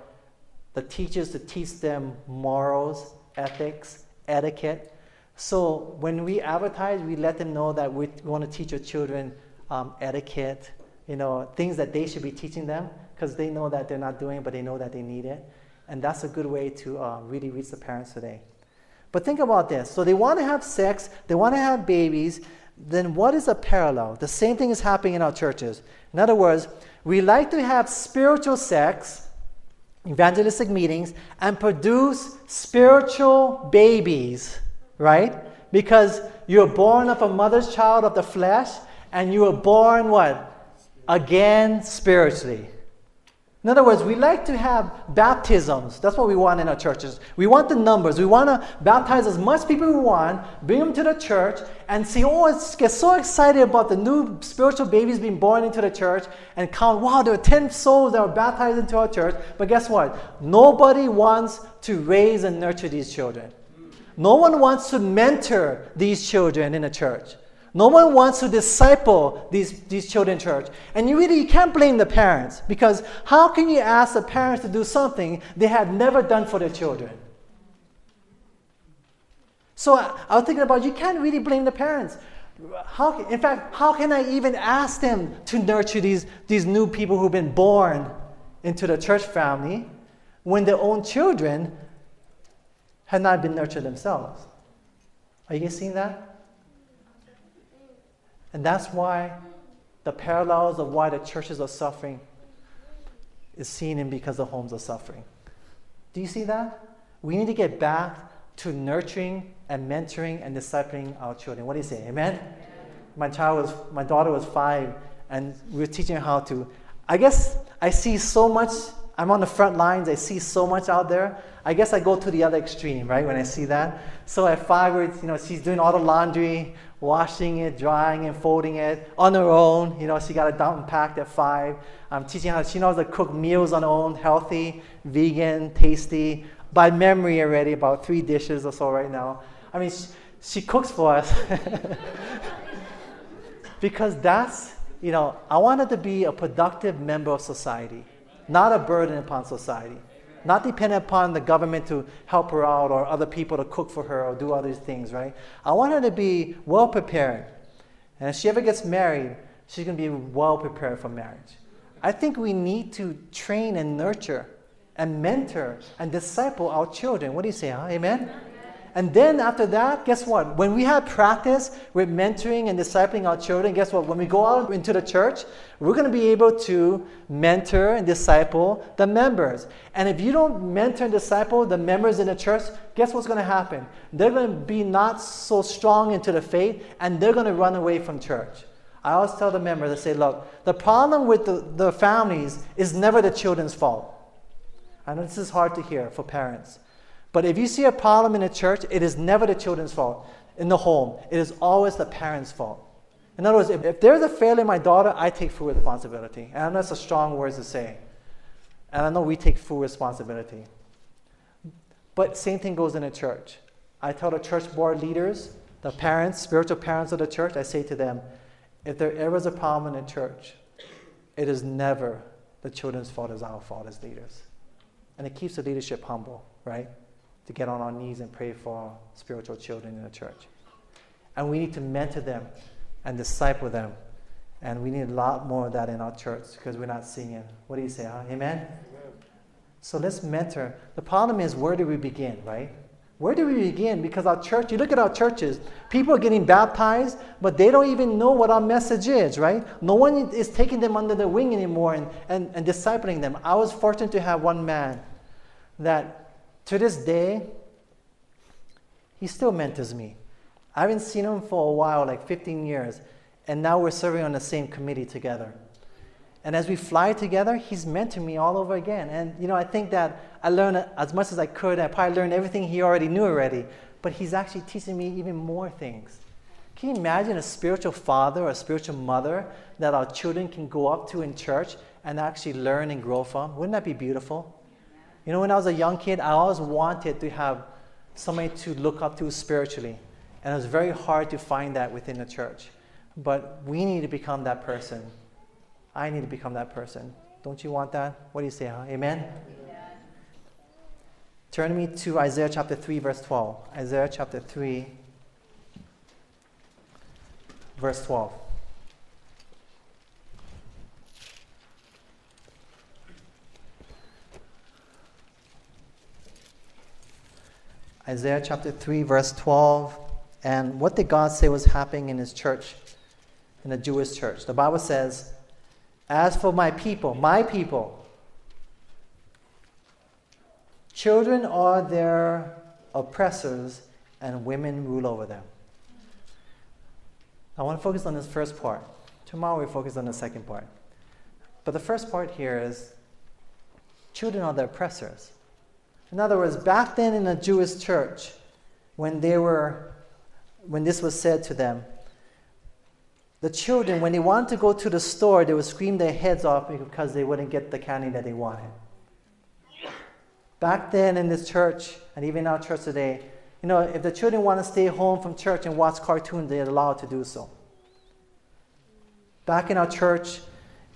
[SPEAKER 1] the teachers to teach them morals, ethics, etiquette. So when we advertise, we let them know that we want to teach our children um, etiquette, you know, things that they should be teaching them because they know that they're not doing but they know that they need it. And that's a good way to uh, really reach the parents today. But think about this. So they want to have sex, they want to have babies. Then what is a parallel? The same thing is happening in our churches. In other words, we like to have spiritual sex, evangelistic meetings, and produce spiritual babies, right? Because you're born of a mother's child of the flesh, and you were born what? Again spiritually. In other words, we like to have baptisms. That's what we want in our churches. We want the numbers. We want to baptize as much people we want, bring them to the church, and see, oh, it's, get so excited about the new spiritual babies being born into the church and count, wow, there are 10 souls that were baptized into our church. But guess what? Nobody wants to raise and nurture these children. No one wants to mentor these children in the church. No one wants to disciple these, these children church. And you really you can't blame the parents because how can you ask the parents to do something they have never done for their children? So I, I was thinking about you can't really blame the parents. How, in fact, how can I even ask them to nurture these, these new people who've been born into the church family when their own children had not been nurtured themselves? Are you seeing that? And that's why the parallels of why the churches are suffering is seen in because the homes are suffering. Do you see that? We need to get back to nurturing and mentoring and discipling our children. What do you say? Amen? My child was my daughter was five and we were teaching her how to I guess I see so much I'm on the front lines, I see so much out there. I guess I go to the other extreme, right, when I see that. So at five, you know, she's doing all the laundry, washing it, drying and folding it on her own. You know, she got it down packed at five. I'm teaching her, she knows to cook meals on her own, healthy, vegan, tasty, by memory already, about three dishes or so right now. I mean, she, she cooks for us. because that's, you know, I wanted to be a productive member of society, not a burden upon society not dependent upon the government to help her out or other people to cook for her or do other things, right? I want her to be well prepared. And if she ever gets married, she's going to be well prepared for marriage. I think we need to train and nurture and mentor and disciple our children. What do you say, huh? Amen? And then after that, guess what? When we have practice with mentoring and discipling our children, guess what? When we go out into the church, we're going to be able to mentor and disciple the members. And if you don't mentor and disciple the members in the church, guess what's going to happen? They're going to be not so strong into the faith and they're going to run away from church. I always tell the members, I say, look, the problem with the, the families is never the children's fault. I know this is hard to hear for parents. But if you see a problem in a church, it is never the children's fault. In the home, it is always the parents' fault. In other words, if, if there's a failure in my daughter, I take full responsibility. And that's a strong word to say. And I know we take full responsibility. But same thing goes in a church. I tell the church board leaders, the parents, spiritual parents of the church, I say to them, if there ever is a problem in a church, it is never the children's fault, it's our fault as leaders. And it keeps the leadership humble, right? To get on our knees and pray for spiritual children in the church. And we need to mentor them and disciple them. And we need a lot more of that in our church because we're not seeing it. What do you say? Huh? Amen? Amen? So let's mentor. The problem is, where do we begin, right? Where do we begin? Because our church, you look at our churches, people are getting baptized, but they don't even know what our message is, right? No one is taking them under their wing anymore and, and, and discipling them. I was fortunate to have one man that to this day, he still mentors me. I haven't seen him for a while, like 15 years, and now we're serving on the same committee together. And as we fly together, he's mentoring me all over again. And you know, I think that I learned as much as I could. I probably learned everything he already knew already, but he's actually teaching me even more things. Can you imagine a spiritual father or a spiritual mother that our children can go up to in church and actually learn and grow from? Wouldn't that be beautiful? You know, when I was a young kid, I always wanted to have somebody to look up to spiritually. And it was very hard to find that within the church. But we need to become that person. I need to become that person. Don't you want that? What do you say? Huh? Amen? Amen? Turn me to Isaiah chapter 3, verse 12. Isaiah chapter 3, verse 12. Isaiah chapter 3, verse 12. And what did God say was happening in his church, in the Jewish church? The Bible says, As for my people, my people, children are their oppressors, and women rule over them. I want to focus on this first part. Tomorrow we focus on the second part. But the first part here is children are the oppressors. In other words, back then in the Jewish church, when they were, when this was said to them, the children, when they wanted to go to the store, they would scream their heads off because they wouldn't get the candy that they wanted. Back then in this church, and even in our church today, you know, if the children want to stay home from church and watch cartoons, they're allowed to do so. Back in our church,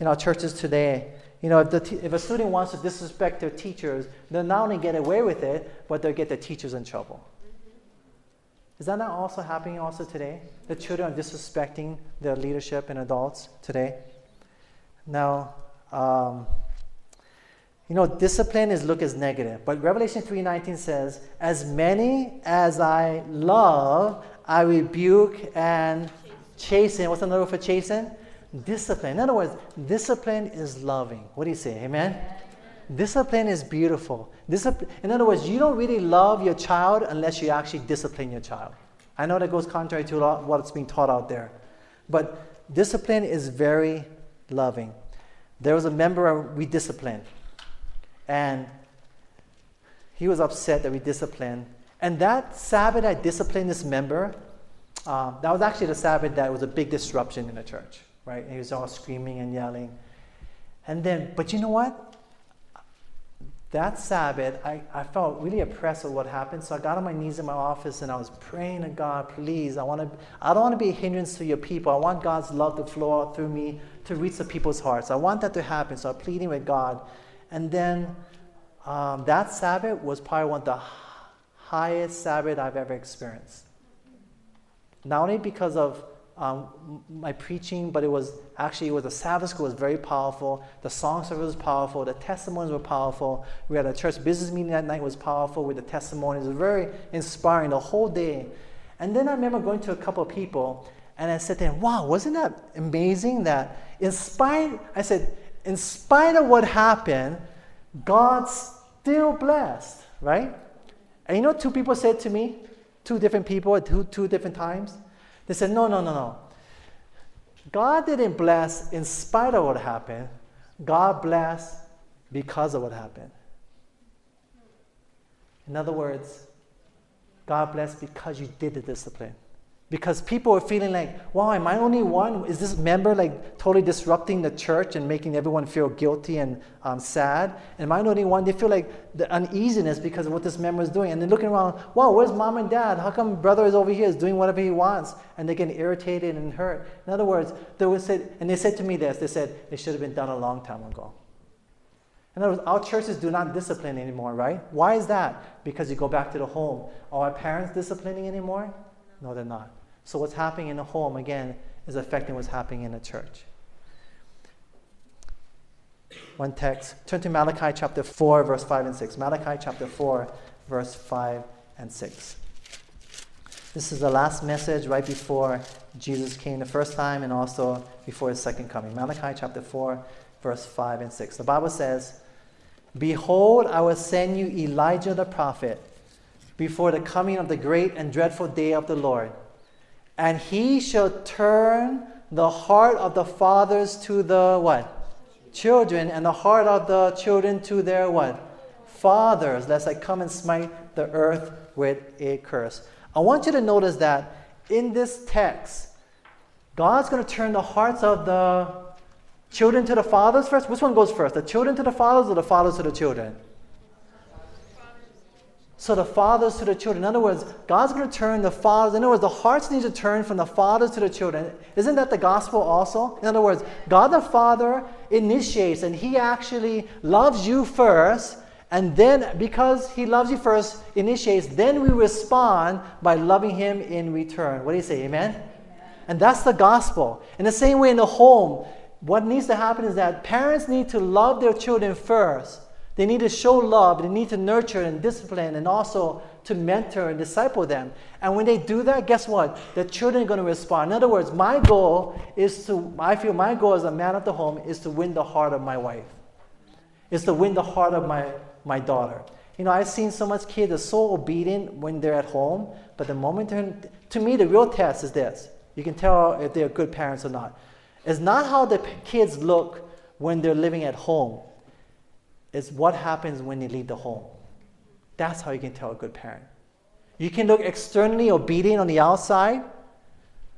[SPEAKER 1] in our churches today, you know, if, the if a student wants to disrespect their teachers, they'll not only get away with it, but they'll get their teachers in trouble. Is that not also happening also today? The children are disrespecting their leadership and adults today. Now, um, you know, discipline is looked as negative, but Revelation 3:19 says, "As many as I love, I rebuke and chasten." What's another word for chasten? Discipline. In other words, discipline is loving. What do you say? Amen? Discipline is beautiful. Discipline, in other words, you don't really love your child unless you actually discipline your child. I know that goes contrary to what's being taught out there. But discipline is very loving. There was a member we disciplined, and he was upset that we disciplined. And that Sabbath I disciplined this member, uh, that was actually the Sabbath that was a big disruption in the church right? And he was all screaming and yelling. And then, but you know what? That Sabbath, I, I felt really oppressed with what happened. So I got on my knees in my office and I was praying to God, please, I want to, I don't want to be a hindrance to your people. I want God's love to flow out through me to reach the people's hearts. I want that to happen. So I'm pleading with God. And then um, that Sabbath was probably one of the highest Sabbath I've ever experienced. Not only because of um, my preaching, but it was actually it was the Sabbath school was very powerful. The song service was powerful. The testimonies were powerful. We had a church business meeting that night was powerful with the testimonies. It was very inspiring the whole day. And then I remember going to a couple of people and I said to them, "Wow, wasn't that amazing? That in spite," I said, "In spite of what happened, God still blessed, right?" And you know, two people said to me, two different people at two, two different times. They said, no, no, no, no. God didn't bless in spite of what happened. God blessed because of what happened. In other words, God blessed because you did the discipline because people are feeling like, wow, am I only one? Is this member like totally disrupting the church and making everyone feel guilty and um, sad? Am I the only one? They feel like the uneasiness because of what this member is doing. And they're looking around, wow, where's mom and dad? How come brother is over here is doing whatever he wants? And they're getting irritated and hurt. In other words, they would say, and they said to me this, they said, it should have been done a long time ago. In other words, our churches do not discipline anymore, right? Why is that? Because you go back to the home. Are our parents disciplining anymore? No, they're not. So what's happening in the home, again, is affecting what's happening in the church. One text. Turn to Malachi chapter 4, verse 5 and 6. Malachi chapter 4, verse 5 and 6. This is the last message right before Jesus came the first time and also before his second coming. Malachi chapter 4, verse 5 and 6. The Bible says, Behold, I will send you Elijah the prophet before the coming of the great and dreadful day of the Lord. And he shall turn the heart of the fathers to the what? Children, and the heart of the children to their what? Fathers, lest I come and smite the earth with a curse. I want you to notice that in this text, God's going to turn the hearts of the children to the fathers first. Which one goes first? The children to the fathers or the fathers to the children? So the fathers to the children. In other words, God's going to turn the fathers. In other words, the hearts need to turn from the fathers to the children. Isn't that the gospel also? In other words, God the Father initiates and He actually loves you first. And then, because He loves you first, initiates, then we respond by loving Him in return. What do you say? Amen? Amen? And that's the gospel. In the same way, in the home, what needs to happen is that parents need to love their children first they need to show love, they need to nurture and discipline, and also to mentor and disciple them. And when they do that, guess what? The children are going to respond. In other words, my goal is to, I feel my goal as a man of the home is to win the heart of my wife, is to win the heart of my, my daughter. You know, I've seen so much kids are so obedient when they're at home, but the moment they're, to me, the real test is this. You can tell if they're good parents or not. It's not how the kids look when they're living at home is what happens when they leave the home. That's how you can tell a good parent. You can look externally obedient on the outside,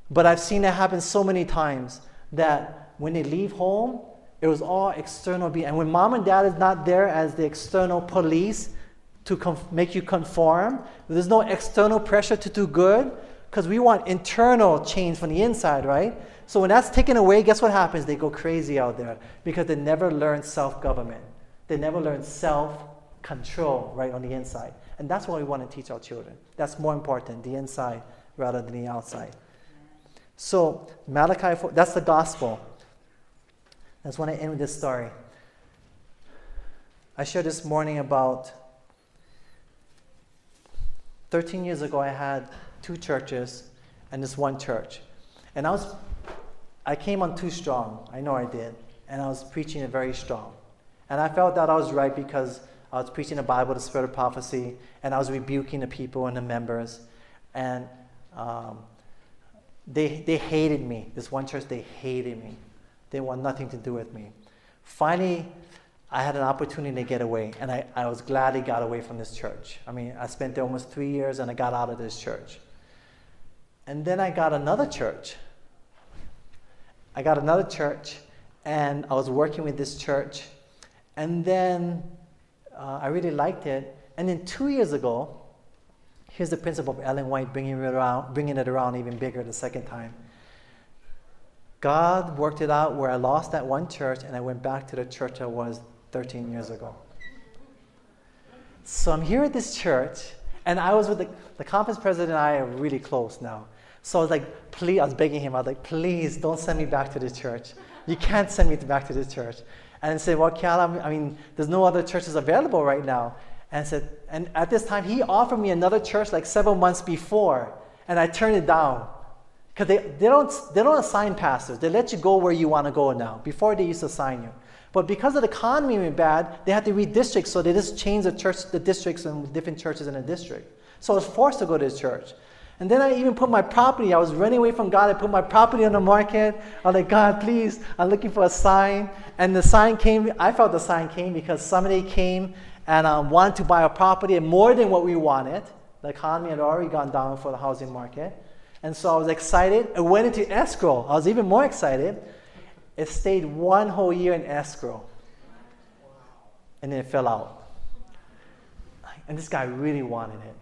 [SPEAKER 1] but I've seen that happen so many times that when they leave home, it was all external obedience. And when mom and dad is not there as the external police to conf- make you conform, there's no external pressure to do good because we want internal change from the inside, right? So when that's taken away, guess what happens? They go crazy out there because they never learn self government. They never learn self control right on the inside. And that's what we want to teach our children. That's more important, the inside rather than the outside. So, Malachi 4, that's the gospel. That's when I end with this story. I shared this morning about 13 years ago, I had two churches and this one church. And I was, I came on too strong. I know I did. And I was preaching it very strong. And I felt that I was right because I was preaching the Bible, the spirit of prophecy, and I was rebuking the people and the members. And um, they, they hated me. This one church, they hated me. They want nothing to do with me. Finally, I had an opportunity to get away, and I, I was glad I got away from this church. I mean, I spent there almost three years, and I got out of this church. And then I got another church. I got another church, and I was working with this church and then uh, I really liked it. And then two years ago, here's the principle of Ellen White bringing it around, bringing it around even bigger the second time. God worked it out where I lost that one church and I went back to the church I was 13 years ago. So I'm here at this church, and I was with the, the conference president and I are really close now. So I was like, please, I was begging him, I was like, please don't send me back to this church. You can't send me back to this church and said, Well, Keala, I mean, there's no other churches available right now. And said, and at this time, he offered me another church like several months before, and I turned it down. Because they, they, don't, they don't assign pastors. They let you go where you want to go now. Before, they used to assign you. But because of the economy being bad, they had to redistrict, so they just changed the church, the districts and different churches in a district. So I was forced to go to this church. And then I even put my property, I was running away from God. I put my property on the market. I was like, God, please, I'm looking for a sign. And the sign came, I felt the sign came because somebody came and um, wanted to buy a property and more than what we wanted. The economy had already gone down for the housing market. And so I was excited. I went into escrow. I was even more excited. It stayed one whole year in escrow. And then it fell out. And this guy really wanted it.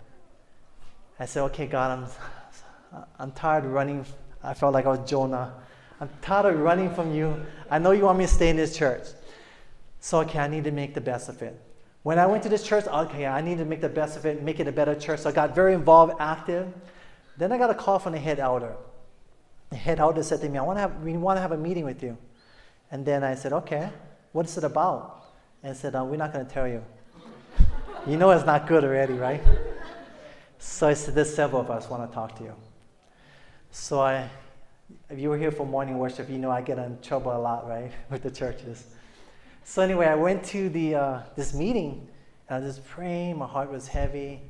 [SPEAKER 1] I said, okay, God, I'm, I'm tired of running. I felt like I was Jonah. I'm tired of running from you. I know you want me to stay in this church. So, okay, I need to make the best of it. When I went to this church, okay, I need to make the best of it, make it a better church. So I got very involved, active. Then I got a call from the head elder. The head elder said to me, I want to have, we want to have a meeting with you. And then I said, okay, what is it about? And said, oh, we're not going to tell you. you know it's not good already, right? So I said, there's several of us want to talk to you. So I, if you were here for morning worship, you know I get in trouble a lot, right, with the churches. So anyway, I went to the uh, this meeting, and I was just praying. My heart was heavy,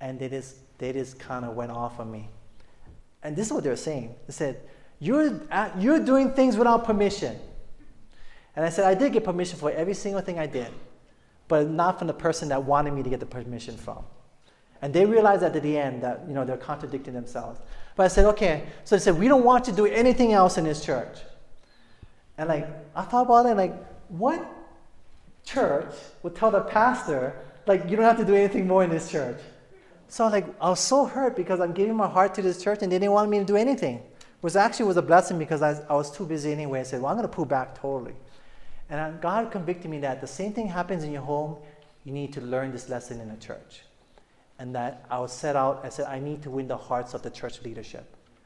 [SPEAKER 1] and they just they just kind of went off on me. And this is what they were saying. They said, "You're at, you're doing things without permission." And I said, "I did get permission for every single thing I did, but not from the person that wanted me to get the permission from." And they realized at the end that you know they're contradicting themselves. But I said, okay. So they said, we don't want to do anything else in this church. And like I thought about it, like what church would tell the pastor like you don't have to do anything more in this church? So like I was so hurt because I'm giving my heart to this church and they didn't want me to do anything. Which actually was a blessing because I, I was too busy anyway. I said, well, I'm going to pull back totally. And uh, God convicted me that the same thing happens in your home, you need to learn this lesson in the church. And that I was set out, I said, I need to win the hearts of the church leadership.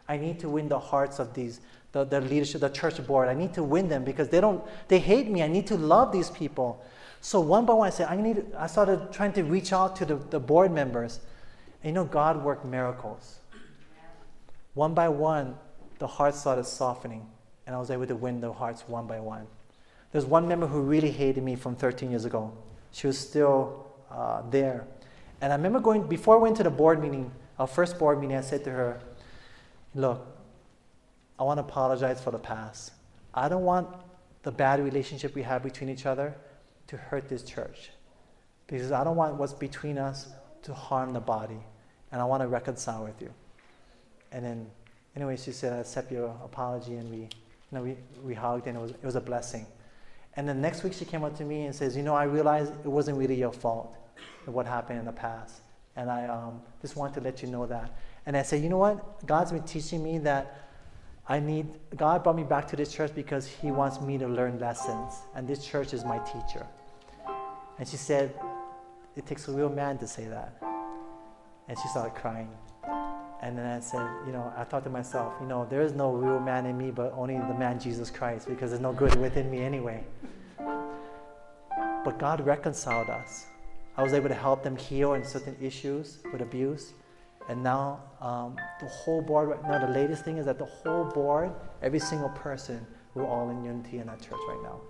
[SPEAKER 1] I need to win the hearts of these, the, the leadership, the church board. I need to win them because they don't, they hate me. I need to love these people. So one by one, I said, I need, I started trying to reach out to the, the board members. And you know, God worked miracles. One by one, the hearts started softening, and I was able to win the hearts one by one. There's one member who really hated me from 13 years ago. She was still uh, there. And I remember going, before I went to the board meeting, our first board meeting, I said to her, Look, I want to apologize for the past. I don't want the bad relationship we have between each other to hurt this church. Because I don't want what's between us to harm the body. And I want to reconcile with you. And then, anyway, she said, I accept your apology. And we, you know, we, we hugged, and it was, it was a blessing. And then next week she came up to me and says, You know, I realized it wasn't really your fault what happened in the past. And I um, just want to let you know that. And I said, You know what? God's been teaching me that I need, God brought me back to this church because He wants me to learn lessons. And this church is my teacher. And she said, It takes a real man to say that. And she started crying. And then I said, you know, I thought to myself, you know, there is no real man in me, but only the man Jesus Christ, because there's no good within me anyway. But God reconciled us. I was able to help them heal in certain issues with abuse. And now um, the whole board, right now the latest thing is that the whole board, every single person, we're all in unity in that church right now.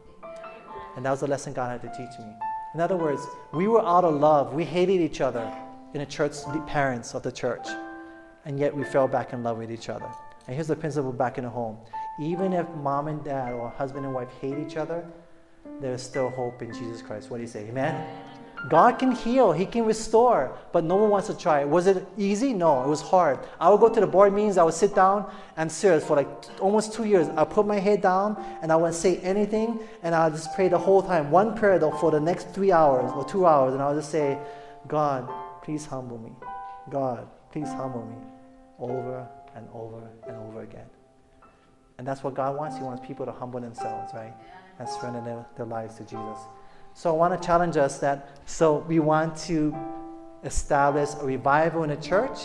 [SPEAKER 1] And that was the lesson God had to teach me. In other words, we were out of love. We hated each other in the church, the parents of the church and yet we fell back in love with each other. And here's the principle back in the home even if mom and dad or husband and wife hate each other, there's still hope in Jesus Christ. What do you say? Amen? God can heal, He can restore, but no one wants to try. Was it easy? No, it was hard. I would go to the board meetings, I would sit down and serious for like almost two years. I put my head down and I wouldn't say anything and I would just pray the whole time. One prayer though for the next three hours or two hours, and I would just say, God, please humble me. God, please humble me over and over and over again. And that's what God wants. He wants people to humble themselves, right? And surrender their, their lives to Jesus. So I want to challenge us that so we want to establish a revival in the church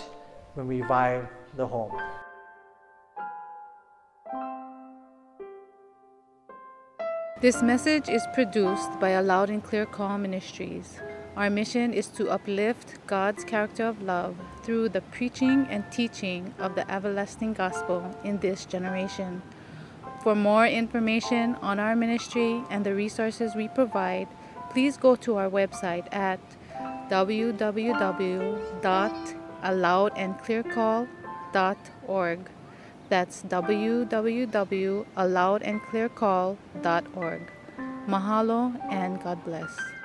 [SPEAKER 1] when we revive the home.
[SPEAKER 2] This message is produced by a Loud and Clear Call Ministries. Our mission is to uplift God's character of love through the preaching and teaching of the everlasting gospel in this generation. For more information on our ministry and the resources we provide, please go to our website at www.aloudandclearcall.org. That's www.aloudandclearcall.org. Mahalo and God bless.